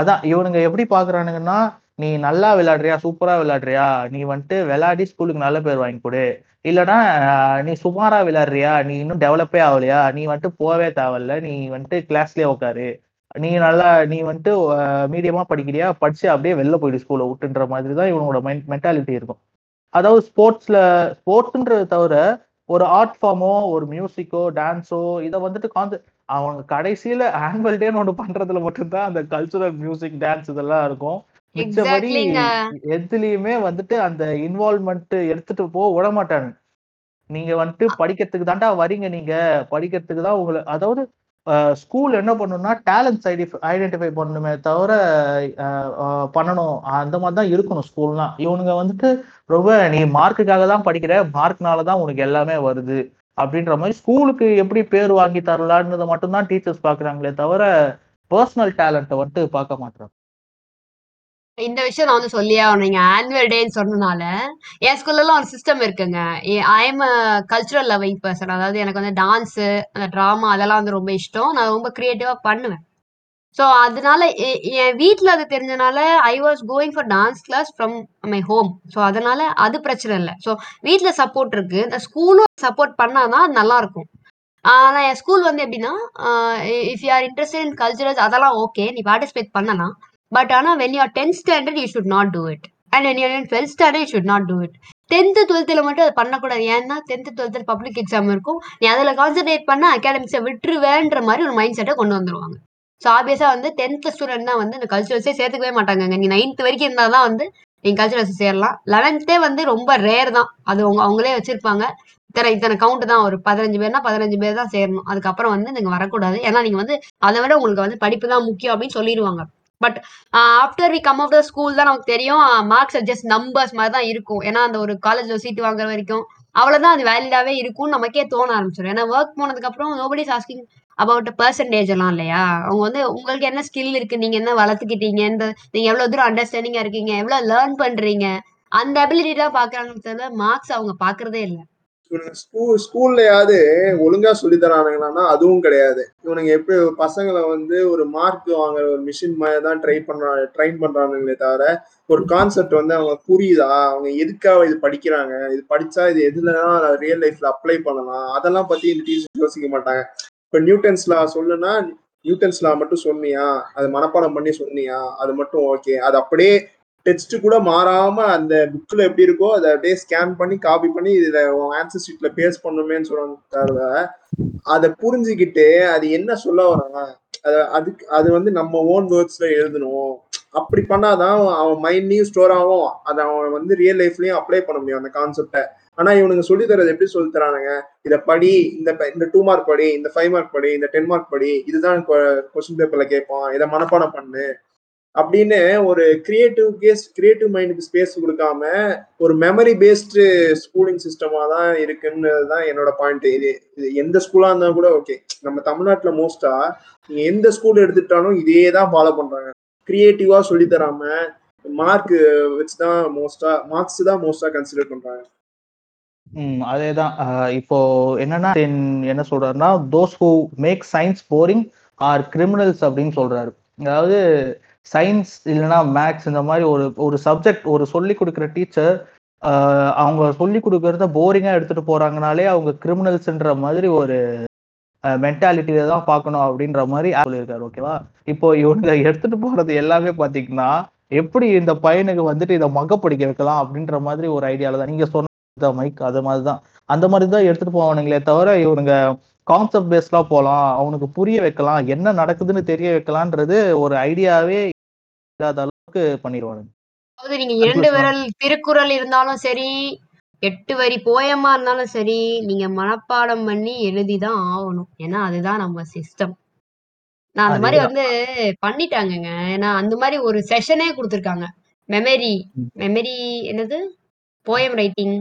அதான் இவனுங்க எப்படி பாக்குறானுங்கன்னா நீ நல்லா விளையாடுறியா சூப்பரா விளையாடுறியா நீ வந்துட்டு விளையாடி ஸ்கூலுக்கு நல்ல பேர் வாங்கி கொடு. இல்லைன்னா நீ சுமாரா விளையாடுறியா நீ இன்னும் டெவலப்பே ஆகலையா நீ வந்துட்டு போகவே தேவையில்ல நீ வந்துட்டு கிளாஸ்லயே உட்காரு நீ நல்லா நீ வந்துட்டு மீடியமா படிக்கிறியா? படிச்சு அப்படியே வெளில போயிடு ஸ்கூலை விட்டுன்ற மாதிரி தான் இவனோட மென்டாலிட்டி இருக்கும். அதாவது ஸ்போர்ட்ஸ்ல ஸ்போர்ட்ஸ்ன்றது தவிர ஒரு ஆர்ட் ஃபார்மோ ஒரு மியூசிக்கோ டான்ஸோ இதை வந்துட்டு கான்செ அவங்க கடைசியில ஆனுவல் டேன்னு ஒன்று பண்றதுல மட்டும்தான் அந்த கல்ச்சுரல் மியூசிக் டான்ஸ் இதெல்லாம் இருக்கும். மிச்சபடி எதுலயுமே வந்துட்டு அந்த இன்வால்மெண்ட் எடுத்துட்டு போக விட மாட்டாங்க நீங்க வந்துட்டு படிக்கிறதுக்கு தாண்டா வரீங்க நீங்க. படிக்கிறதுக்கு தான் உங்களை அதாவது ஸ்கூல் என்ன பண்ணணும்னா டேலண்ட்ஸ் ஐடி ஐடென்டிஃபை பண்ணணுமே தவிர பண்ணணும். அந்த மாதிரி தான் இருக்கணும் ஸ்கூல்லாம் இவனுங்க வந்துட்டு ரொம்ப நீ மார்க்குக்காக தான் படிக்கிற. மார்க்னால தான் உனக்கு எல்லாமே வருது. அப்படின்ற மாதிரி ஸ்கூலுக்கு எப்படி பேர் வாங்கி தரலான்றதை மட்டும்தான் டீச்சர்ஸ் பாக்குறாங்களே தவிர பர்சனல் டேலண்ட்டை வந்துட்டு பார்க்க மாட்டாங்க இந்த விஷயம் நான் வந்து சொல்லியே ஆகணும். நீங்க ஆனுவல் டேன்னு சொன்னனால என் ஸ்கூல்லலாம் ஒரு சிஸ்டம் இருக்குங்க. I am cultural loving person அதாவது எனக்கு வந்து டான்ஸு அந்த ட்ராமா அதெல்லாம் வந்து ரொம்ப இஷ்டம். நான் ரொம்ப கிரியேட்டிவா பண்ணுவேன். ஸோ அதனால எ- என் வீட்டில் அது தெரிஞ்சனால I was going for dance class from my home so அதனால அது பிரச்சனை இல்லை. ஸோ வீட்டில் சப்போர்ட் இருக்கு. இந்த ஸ்கூலும் சப்போர்ட் பண்ணாதான் தான் நல்லா இருக்கும் ஆனா என் ஸ்கூல் வந்து எப்படின்னா if you are interested in culturals அதெல்லாம் ஓகே நீ பார்ட்டிசிபேட் பண்ணலாம். பட் ஆனால் when you tenth standard you should not do it and when you twelfth standard you should not do it tenth டுவெல்த்தில் மட்டும் அதை பண்ணக்கூடாது. ஏன்னா டென்த்து டுவெல்த்தில் பப்ளிக் எக்ஸாம் இருக்கும். நீ அதில் கான்சென்ட்ரேட் பண்ண அகாடமிக்ஸை விட்டுருவேன்ற மாதிரி ஒரு மைண்ட் செட்டை கொண்டு வந்துருவாங்க. ஸோ ஆப்வியஸாக வந்து டென்த் ஸ்டூடெண்ட் தான் வந்து இந்த கல்ச்சுரல்ஸே சேர்த்துக்கவே மாட்டாங்க நீ நைன்த் வரைக்கும் இருந்தால் தான் வந்து நீங்கள் கல்ச்சுரல்ஸ் சேரலாம். லெவன்த்தே வந்து ரொம்ப ரேர் தான். அது அவங்க அவங்களே வச்சிருப்பாங்க. இத்தனை இத்தனை கவுண்ட் தான். ஒரு பதினஞ்சு பேர்னா பதினஞ்சு பேர் தான் சேரணும். அதுக்கப்புறம் வந்து நீங்கள் வரக்கூடாது. ஏன்னா நீங்க வந்து அதை விட உங்களுக்கு வந்து படிப்பு தான் முக்கியம் அப்படின்னு சொல்லிடுவாங்க but after we come of the school தான் நமக்கு தெரியும் மார்க்ஸ் ஜஸ்ட் நம்பர்ஸ் மாதிரி தான் இருக்கும். ஏன்னா அந்த ஒரு காலேஜ்ல சீட்டு வாங்குற வரைக்கும் அவ்வளவுதான் அது வேலிடாவே இருக்கும்னு நமக்கே தோண ஆரம்பிச்சிடும் ஏன்னா ஒர்க் போனதுக்கு அப்புறம் நோபடி ஆஸ்கிங் அபவுட் பர்சன்டேஜ் எல்லாம் இல்லையா? அவங்க வந்து உங்களுக்கு என்ன ஸ்கில் இருக்கு? நீங்க என்ன வளர்த்துக்கிட்டீங்க? இந்த நீங்க எவ்வளவு தூரம் அண்டர்ஸ்டாண்டிங்கா இருக்கீங்க? எவ்வளவு லேர்ன் பண்றீங்க? அந்த அபிலிட்டி தான் பாக்குறாங்க மார்க்ஸ் அவங்க பாக்குறதே இல்லை. ஸ்கூல் ஸ்கூல்லையாவது ஒழுங்கா சொல்லி தரானுங்களான்னா அதுவும் கிடையாது. இவனுங்க எப்படி பசங்களை வந்து ஒரு மார்க் வாங்குற ஒரு மிஷின் மாதிரி தான் ட்ரை பண்றா ட்ரைன் பண்றானுங்களே தவிர ஒரு கான்செப்ட் வந்து அவங்க புரியுதா? அவங்க எதுக்காக இது படிக்கிறாங்க? இது படிச்சா இது எதுலனா ரியல் லைஃப்ல அப்ளை பண்ணலாம். அதெல்லாம் பத்தி இந்த டீச்சர் யோசிக்க மாட்டாங்க. இப்ப நியூட்டன்ஸ்லா சொல்லுன்னா நியூட்டன்ஸ்லா மட்டும் சொன்னியா? அது மனப்பாடம் பண்ணி சொன்னியா? அது மட்டும் ஓகே அது அப்படியே டெக்ஸ்ட் கூட மாறாம அந்த புக்ல எப்படி இருக்கோ அதை அப்படியே ஸ்கேன் பண்ணி காப்பி பண்ணி இதுல ஆன்சர் ஷீட்ல பேஸ் பண்ணுமேன்னு சொல்றாங்க தவிர அதை புரிஞ்சுக்கிட்டு அது என்ன சொல்ல வராங்க அதுக்கு அது வந்து நம்ம ஓன் வேர்ட்ஸ்ல எழுதணும். அப்படி பண்ணாதான் அவன் மைண்ட்லயும் ஸ்டோர் ஆகும். அதை அவன் வந்து ரியல் லைஃப்லயும் அப்ளை பண்ண முடியும் அந்த கான்செப்டை ஆனா இவனுங்க சொல்லி தரது எப்படி சொல்லி தரானுங்க? இத படி இந்த இந்த டூ மார்க் படி இந்த ஃபைவ் மார்க் படி இந்த டென் மார்க் படி இதுதான் கொஸ்டின் பேப்பர்ல கேட்பான். இதை மனப்பாடம் பண்ணு. அப்படின்னு ஒரு கிரியேட்டிவ் கேஸ் கிரியேட்டிவ் மைண்டுக்கு ஸ்பேஸ் கொடுக்காம ஒரு மெமரி பேஸ்டு ஸ்கூலிங் சிஸ்டமா தான் இருக்குன்னு தான் என்னோட பாயிண்ட் இது இது எந்த ஸ்கூலா இருந்தாலும் கூட ஓகே நம்ம தமிழ்நாட்டில் மோஸ்டா நீங்க எந்த ஸ்கூல் எடுத்துட்டாலும் இதே தான் ஃபாலோ பண்றாங்க கிரியேட்டிவா சொல்லி தராம மார்க் வச்சுதான் மோஸ்டா மார்க்ஸ் தான் மோஸ்டா கன்சிடர் பண்றாங்க. ம் அதேதான். இப்போ என்னன்னா என்ன சொல்றாருன்னா those who make science boring are criminals அப்படின்னு சொல்றாரு. அதாவது சயின்ஸ் இல்லைன்னா மேக்ஸ் இந்த மாதிரி ஒரு ஒரு சப்ஜெக்ட் ஒரு சொல்லி கொடுக்குற டீச்சர் அவங்க சொல்லி கொடுக்கறத போரிங்காக எடுத்துட்டு போறாங்கனாலே அவங்க கிரிமினல்ஸ்ன்ற மாதிரி ஒரு மென்டாலிட்டியில தான் பார்க்கணும் அப்படின்ற மாதிரி சொல்லியிருக்காரு ஓகேவா இப்போ இவங்க எடுத்துட்டு போறது எல்லாமே பார்த்தீங்கன்னா எப்படி இந்த பையனுக்கு வந்துட்டு இதை மகப்படிக்க வைக்கலாம் அப்படின்ற மாதிரி ஒரு ஐடியால தான். நீங்க சொன்ன மைக் அது மாதிரி தான். அந்த மாதிரி தான் எடுத்துட்டு போவானுங்களே தவிர இவனுங்க கான்செப்ட் பேஸ்டா போலாம் அவனுக்கு புரிய வைக்கலாம் என்ன நடக்குதுன்னு தெரிய வைக்கலான்றது ஒரு ஐடியாவே இல்லாத அளவுக்கு பண்ணிடுவானுங்க அதாவது நீங்க இரண்டு விரல் திருக்குறள் இருந்தாலும் சரி எட்டு வரி போயமா இருந்தாலும் சரி நீங்க மனப்பாடம் பண்ணி எழுதிதான் ஆகணும். ஏன்னா அதுதான் நம்ம சிஸ்டம் நான் அந்த மாதிரி. வந்து பண்ணிட்டாங்கங்க. ஏன்னா அந்த மாதிரி ஒரு செஷனே கொடுத்துருக்காங்க. மெமரி. மெமரி என்னது? போயம் ரைட்டிங்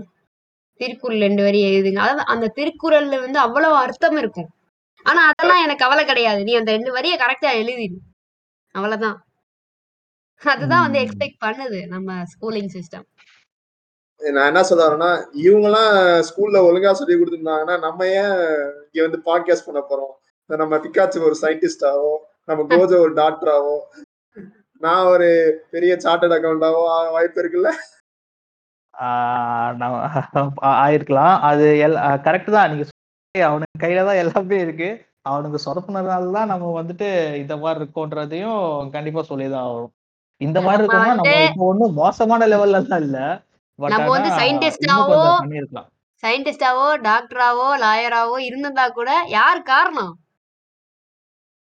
திருக்குறள் ரெண்டு வரி எழுதுங்க. அதாவது அந்த திருக்குறள்ல வந்து அவ்வளவு அர்த்தம் இருக்கும். ஆனா அதெல்லாம் எனக்கு கவலை கிடையாது. நீ அந்த ரெண்டு வரியை கரெக்டா எழுதிடு அவ்வளவுதான். அதுதான் வந்து எக்ஸ்பெக்ட் பண்ணுது நம்ம ஸ்கூலிங் சிஸ்டம் நான் என்ன சொல்ல வரேன்னா இவங்கெல்லாம் ஸ்கூல்ல ஒழுங்கா சொல்லி கொடுத்துருந்தாங்கன்னா நம்ம ஏன் இங்க வந்து பாட்காஸ்ட் பண்ண போறோம்? நம்ம பிக்காச்சு ஒரு சயின்டிஸ்டாவோ நம்ம கோஜோ ஒரு டாக்டராவோ நான் ஒரு பெரிய சார்ட்டர்ட் அக்கௌண்டாவோ வாய்ப்பு இருக்குல்ல? ஆயிருக்கலாம். அது எல் கரெக்ட் தான். நீங்க அவனுக்கு கையில தான் எல்லாமே இருக்கு. அவனுக்கு சொதப்புனதுனால தான் நம்ம வந்துட்டு இந்த மாதிரி இருக்கோன்றதையும் கண்டிப்பா சொல்லிதான் ஆகணும். இந்த மாதிரி இருக்கோம்னா நம்ம இப்போ ஒன்றும் மோசமான லெவல்ல தான் இல்ல. நம்ம வந்து சயின்டிஸ்டாவோ சயின்டிஸ்டாவோ டாக்டராவோ லாயராவோ இருந்திருந்தா கூட யார் காரணம்?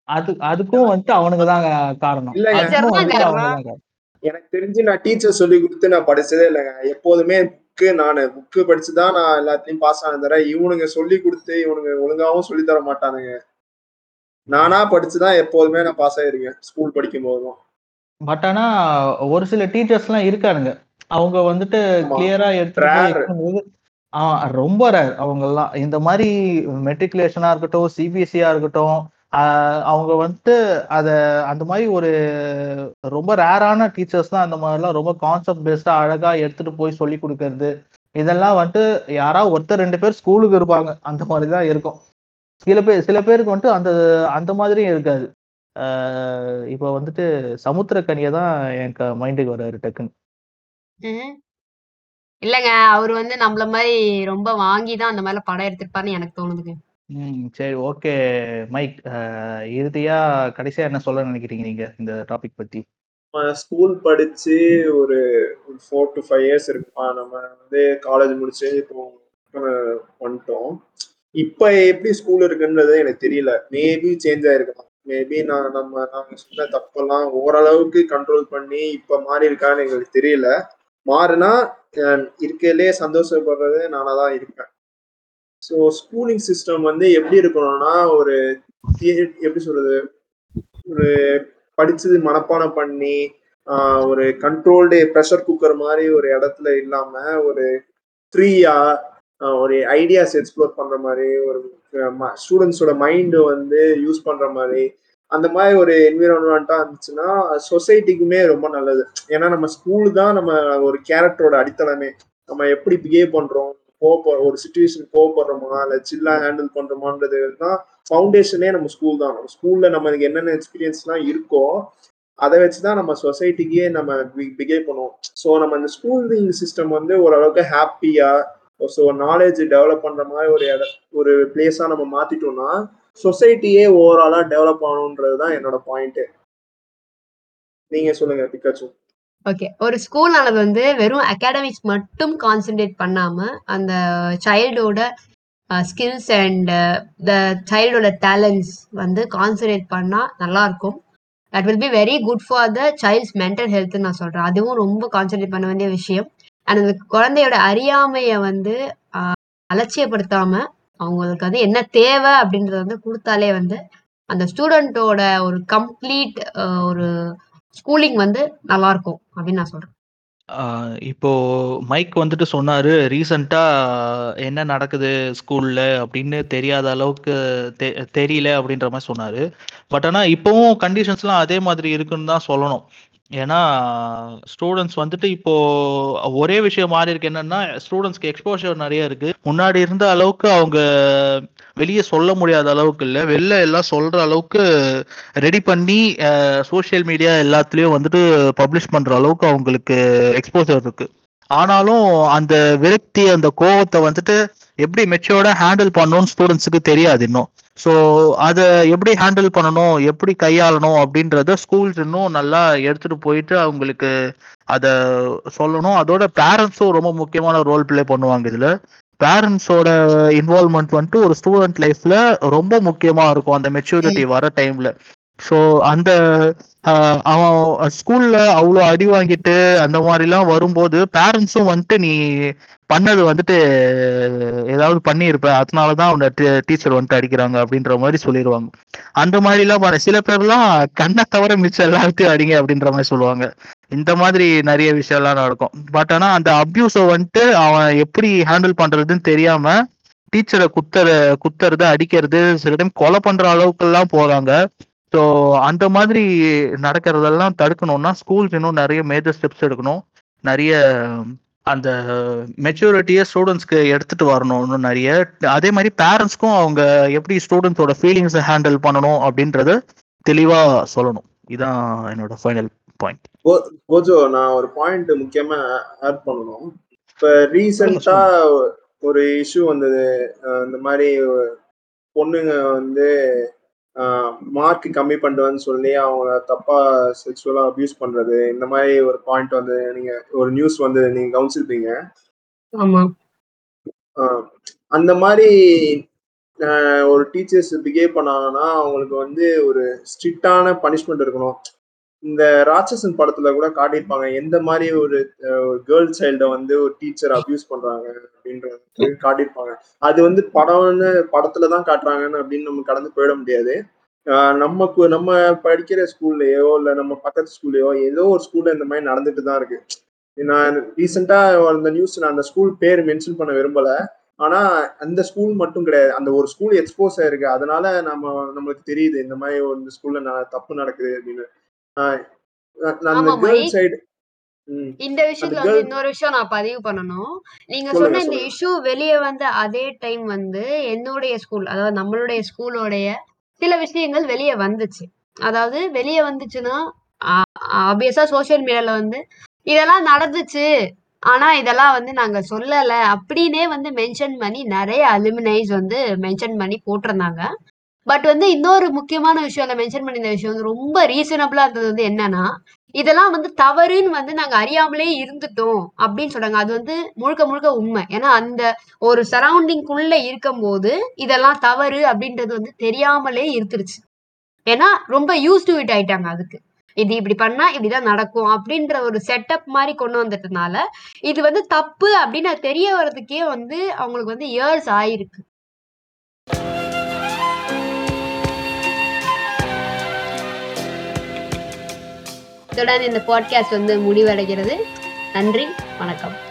அது அதுக்கும் வந்துட்டு அவனுங்க தான் காரணம். எனக்கு தெரிஞ்சு நான் டீச்சர் சொல்லி கொடுத்து நான் படிச்சதே இல்லைங்க. எப்போதுமே புக்கு நான் புக்கு படிச்சுதான் நான் எல்லாத்தையும் பாஸ் ஆனது தவிர இவனுங்க சொல்லி கொடுத்து இவனுங்க ஒழுங்காவும் சொல்லி தர மாட்டானுங்க. நானா படிச்சுதான் எப்போதுமே நான் பாஸ் ஆயிருக்கேன் ஸ்கூல் படிக்கும் போதும் பட் ஆனா ஒரு சில டீச்சர்ஸ்லாம் இருக்கானுங்க. அவங்க வந்துட்டு. கிளியரா ஆ ரொம்ப ரேர் அவங்கெல்லாம். இந்த மாதிரி மெட்ரிகுலேஷனா இருக்கட்டும் சிபிஎஸ்சியா இருக்கட்டும் ஆஹ் அவங்க வந்துட்டு அத அந்த மாதிரி ஒரு ரொம்ப ரேரான டீச்சர்ஸ் தான் அந்த மாதிரிலாம் ரொம்ப கான்செப்ட் பேஸ்டாக அழகா எடுத்துட்டு போய் சொல்லி கொடுக்கறது. இதெல்லாம் வந்துட்டு யாராவது ஒருத்தர் ரெண்டு பேர் ஸ்கூலுக்கு இருப்பாங்க. அந்த மாதிரி தான் இருக்கும். சில பேர் சில பேருக்கு வந்துட்டு அந்த அந்த மாதிரியும் இருக்காது. ஆஹ் இப்போ வந்துட்டு சமுத்திரக்கனியை தான் எனக்கு மைண்டுக்கு வர்றாரு டக்குன்னு. இல்லங்க அவர் வந்து நம்மள மாதிரி ரொம்ப வாங்கி தான் அந்த மாதிரி படம் எடுத்திருப்பாருன்னு எனக்கு தோணுதுங்க. ம் சரி ஓகே மைக். ஆஹ் இறுதியா கடைசியா என்ன சொல்ல நினைக்கிறீங்க நீங்க இந்த டாபிக் பத்தி? ஸ்கூல் படிச்சு ஒரு ஃபோர் டு ஃபைவ் இயர்ஸ் இருக்குமா நம்ம வந்து காலேஜ் முடிச்சு இப்போ வந்துட்டோம். இப்ப எப்படி ஸ்கூல் இருக்குன்றது எனக்கு தெரியல. மேபி சேஞ்ச் ஆயிருக்கலாம் மேபி நான் நம்ம நாங்க சொன்ன தப்பெல்லாம் ஓரளவுக்கு கண்ட்ரோல் பண்ணி இப்ப மாறி இருக்கான்னு எங்களுக்கு தெரியல. மாறினா இருக்கையிலே சந்தோஷப்படுறது நானா தான் இருப்பேன். ஸோ ஸ்கூலிங் சிஸ்டம் வந்து எப்படி இருக்கணும்னா ஒரு எப்படி சொல்றது? ஒரு படிச்சது மனப்பாடம் பண்ணி ஒரு கண்ட்ரோல்டு ப்ரெஷர் குக்கர் மாதிரி ஒரு இடத்துல இல்லாம ஒரு ஃப்ரீயா ஒரு ஐடியாஸ் எக்ஸ்ப்ளோர் பண்ற மாதிரி ஒரு ஸ்டூடெண்ட்ஸோட மைண்டு வந்து யூஸ் பண்ற மாதிரி அந்த மாதிரி ஒரு என்விரான்மெண்ட்டாக இருந்துச்சுன்னா சொசைட்டிக்குமே ரொம்ப நல்லது. ஏன்னா நம்ம ஸ்கூல் தான் நம்ம ஒரு கேரக்டரோட அடித்தளமே. நம்ம எப்படி பிஹேவ் பண்றோம் கோவப்ப ஒரு சுச்சுவேஷன் கோவப்படுறோமா இல்லை சில்லா ஹேண்டில் பண்றோமான்றது தான் ஃபவுண்டேஷனே நம்ம ஸ்கூல் தான். நம்ம ஸ்கூல்ல நம்மளுக்கு என்னென்ன எக்ஸ்பீரியன்ஸ்லாம் இருக்கோ அதை வச்சுதான் நம்ம சொசைட்டிக்கே நம்ம பிஹேவ் பண்ணுவோம். ஸோ நம்ம இந்த ஸ்கூலிங் சிஸ்டம் வந்து ஓரளவுக்கு ஹாப்பியா ஸோ நாலேஜ் டெவலப் பண்ற மாதிரி ஒரு இட ஒரு பிளேஸா நம்ம மாத்திட்டோம்னா சொசைட்டியே ஓவராலா டெவலப் ஆகணுன்றது தான் என்னோட பாயிண்ட் நீங்க சொல்லுங்க பிக்காச்சும் ஓகே ஒரு ஸ்கூல் வந்து வெறும் அகாடமிக்ஸ் மட்டும் கான்சென்ட்ரேட் பண்ணாம அந்த சைல்டோட ஸ்கில்ஸ் அண்ட் த சைல்டோட டேலண்ட்ஸ் வந்து கான்சென்ட்ரேட் பண்ணா நல்லா இருக்கும். That will be very good for the child's mental ஹெல்த்துன்னு நான் சொல்றேன். அதுவும் ரொம்ப கான்சென்ட்ரேட் பண்ண வேண்டிய விஷயம். அண்ட் அந்த குழந்தையோட அறியாமைய வந்து ஆஹ், அலட்சியப்படுத்தாம அவங்களுக்கு வந்து என்ன தேவை அப்படின்றத வந்து கொடுத்தாலே வந்து அந்த ஸ்டூடெண்ட்டோட ஒரு கம்ப்ளீட் ஒரு ஸ்கூலிங் வந்து நல்லா இருக்கும் அப்படின்னு நான் சொல்றேன். இப்போ மைக் வந்துட்டு சொன்னாரு ரீசண்டா என்ன நடக்குது ஸ்கூல்ல அப்படின்னு தெரியாத அளவுக்கு தெ- தெரியல அப்படின்ற மாதிரி சொன்னாரு. பட் ஆனா இப்பவும் கண்டிஷன்ஸ்லாம் அதே மாதிரி இருக்குன்னு தான் சொல்லணும். ஏன்னா ஸ்டூடெண்ட்ஸ் வந்துட்டு இப்போ ஒரே விஷயம் மாறி இருக்கு என்னன்னா ஸ்டூடெண்ட்ஸ்க்கு எக்ஸ்போஷர் நிறைய இருக்கு. முன்னாடி இருந்த அளவுக்கு அவங்க வெளியே சொல்ல முடியாத அளவுக்கு இல்லை. வெளில எல்லாம் சொல்ற அளவுக்கு ரெடி பண்ணி சோஷியல் மீடியா எல்லாத்துலேயும் வந்துட்டு பப்ளிஷ் பண்ற அளவுக்கு அவங்களுக்கு எக்ஸ்போசர் இருக்கு. ஆனாலும் அந்த விரக்தி அந்த கோவத்தை வந்துட்டு எப்படி மெச்சோர்டா ஹேண்டில் பண்ணணும்னு ஸ்டூடெண்ட்ஸுக்கு தெரியாது இன்னும். ஸோ அதை எப்படி ஹேண்டில் பண்ணணும் எப்படி கையாளணும் அப்படின்றத ஸ்கூல்ஸ் இன்னும் நல்லா எடுத்துட்டு போயிட்டு அவங்களுக்கு அதை சொல்லணும். அதோட பேரண்ட்ஸும் ரொம்ப முக்கியமான ரோல் பிளே பண்ணுவாங்க இதில். பேரண்ட்ஸோட இன்வால்மெண்ட் வந்துட்டு ஒரு ஸ்டூடெண்ட் லைஃப்ல ரொம்ப முக்கியமா இருக்கும் அந்த மெச்சூரிட்டி வர டைம்ல ஸோ அந்த அவன் ஸ்கூல்ல அவ்வளோ அடி வாங்கிட்டு அந்த மாதிரிலாம் வரும்போது பேரண்ட்ஸும் வந்துட்டு நீ பண்ணது வந்துட்டு ஏதாவது பண்ணியிருப்ப. அதனாலதான் அவனை டீச்சர் வந்துட்டு அடிக்கிறாங்க அப்படின்ற மாதிரி சொல்லிடுவாங்க அந்த மாதிரிலாம் சில பேர்லாம் கண்ணை தவிர மிச்சம் எல்லாத்தையும் அடிங்க அப்படின்ற மாதிரி சொல்லுவாங்க. இந்த மாதிரி நிறைய விஷயம்லாம் நடக்கும். பட் ஆனா அந்த அப்யூஸை வந்துட்டு அவன் எப்படி ஹேண்டில் பண்றதுன்னு தெரியாம டீச்சரை குத்துற குத்துறது அடிக்கிறது சில டைம் கொலை பண்ற அளவுக்குலாம் போறாங்க. ஸோ அந்த மாதிரி நடக்கிறதெல்லாம் தடுக்கணும்னா ஸ்கூல்ஸ் இன்னும் நிறைய மேஜர் ஸ்டெப்ஸ் எடுக்கணும். நிறைய அந்த மெச்சூரிட்டியை ஸ்டூடெண்ட்ஸ்க்கு எடுத்துட்டு வரணும் இன்னும் நிறைய. அதே மாதிரி பேரண்ட்ஸ்க்கும் அவங்க எப்படி ஸ்டூடெண்ட்ஸோட ஃபீலிங்ஸை ஹேண்டில் பண்ணணும் அப்படின்றத தெளிவாக சொல்லணும். இதான் என்னோட ஃபைனல் பாயிண்ட் கோஜோ நான் ஒரு பாயிண்ட் முக்கியமா ஆட் பண்ணணும். இப்ப ரீசெண்டா ஒரு இஷ்யூ வந்தது. இந்த மாதிரி பொண்ணுங்க வந்து மார்க் கம்மி பண்ணுவேன்னு சொல்லி அவங்க தப்பா செக்ஷுவலா அபியூஸ் பண்றது இந்த மாதிரி ஒரு பாயிண்ட் வந்து நீங்க ஒரு நியூஸ் வந்து நீங்க கவனிச்சிருப்பீங்க. ஆமா. ஆஹ் அந்த மாதிரி ஆஹ் ஒரு டீச்சர்ஸ் பிஹேவ் பண்ணாங்கன்னா அவங்களுக்கு வந்து ஒரு ஸ்ட்ரிக்டான பனிஷ்மெண்ட் இருக்கணும். இந்த ராட்சசன் படத்துல கூட காட்டியிருப்பாங்க எந்த மாதிரி ஒரு கேர்ள் சைல்ட வந்து ஒரு டீச்சர் அபியூஸ் பண்றாங்க அப்படின்றது காட்டியிருப்பாங்க. அது வந்து படம்னு படத்துல தான் காட்டுறாங்கன்னு அப்படின்னு நம்ம கடந்து போயிட முடியாது. நம்ம நம்ம படிக்கிற ஸ்கூல்லையோ இல்ல நம்ம பக்கத்து ஸ்கூல்லையோ ஏதோ ஒரு ஸ்கூல்ல இந்த மாதிரி நடந்துட்டு தான் இருக்கு. நான் ரீசெண்டா அந்த நியூஸ் நான் அந்த ஸ்கூல் பேர் மென்ஷன் பண்ண விரும்பல. ஆனா அந்த ஸ்கூல் மட்டும் கிடையாது. அந்த ஒரு ஸ்கூல் எக்ஸ்போஸ் ஆயிருக்கு. அதனால நம்ம நம்மளுக்கு தெரியுது இந்த மாதிரி ஒரு ஸ்கூல்ல ந- தப்பு நடக்குது அப்படின்னு. ஆஹ் அந்த ஆமா, கேர்ள் மைக். சைடு இந்த விஷயத்துல வந்து இன்னொரு விஷயம் நான் பதிவு பண்ணணும். நீங்க சொல்லுங்க, சொன்ன இந்த சொல்லுங்க. இஷ்யூ வெளியே வந்த அதே டைம் வந்து என்னுடைய ஸ்கூல் அதாவது நம்மளுடைய ஸ்கூலோடைய சில விஷயங்கள் வெளியே வந்துச்சு. அதாவது வெளியே வந்துச்சுன்னா ஆப்வியஸா சோஷியல் மீடியால வந்து இதெல்லாம் நடந்துச்சு. ஆனா இதெல்லாம் வந்து நாங்க சொல்லல. அப்படின்னே வந்து மென்ஷன் பண்ணி நிறைய அலுமினைஸ் வந்து மென்ஷன் பண்ணி போட்டிருந்தாங்க. பட் வந்து இன்னொரு முக்கியமான விஷயம் மென்ஷன் பண்ணியிருந்த விஷயம் வந்து ரொம்ப ரீசனபிளா இருந்தது வந்து என்னன்னா இதெல்லாம் வந்து தவறுன்னு வந்து நாங்க அறியாமலே இருந்துட்டோம் அப்படின்னு சொல்றாங்க. அது வந்து முழுக்க முழுக்க உண்மை. ஏன்னா அந்த ஒரு சரௌண்டிங்குள்ள இருக்கும்போது இதெல்லாம் தவறு அப்படின்றது வந்து தெரியாமலே இருந்துருச்சு. ஏன்னா ரொம்ப யூஸ் டு இட் ஆயிட்டாங்க அதுக்கு. இது இப்படி பண்ணா இப்படிதான் நடக்கும் அப்படின்ற ஒரு செட்டப் மாதிரி கொண்டு வந்துட்டனால இது வந்து தப்பு அப்படின்னு தெரிய வர்றதுக்கே வந்து அவங்களுக்கு வந்து இயர்ஸ் ஆயிருக்கு. இத்துடன் இந்த பாட்காஸ்ட் வந்து முடிவடைகிறது. நன்றி வணக்கம்.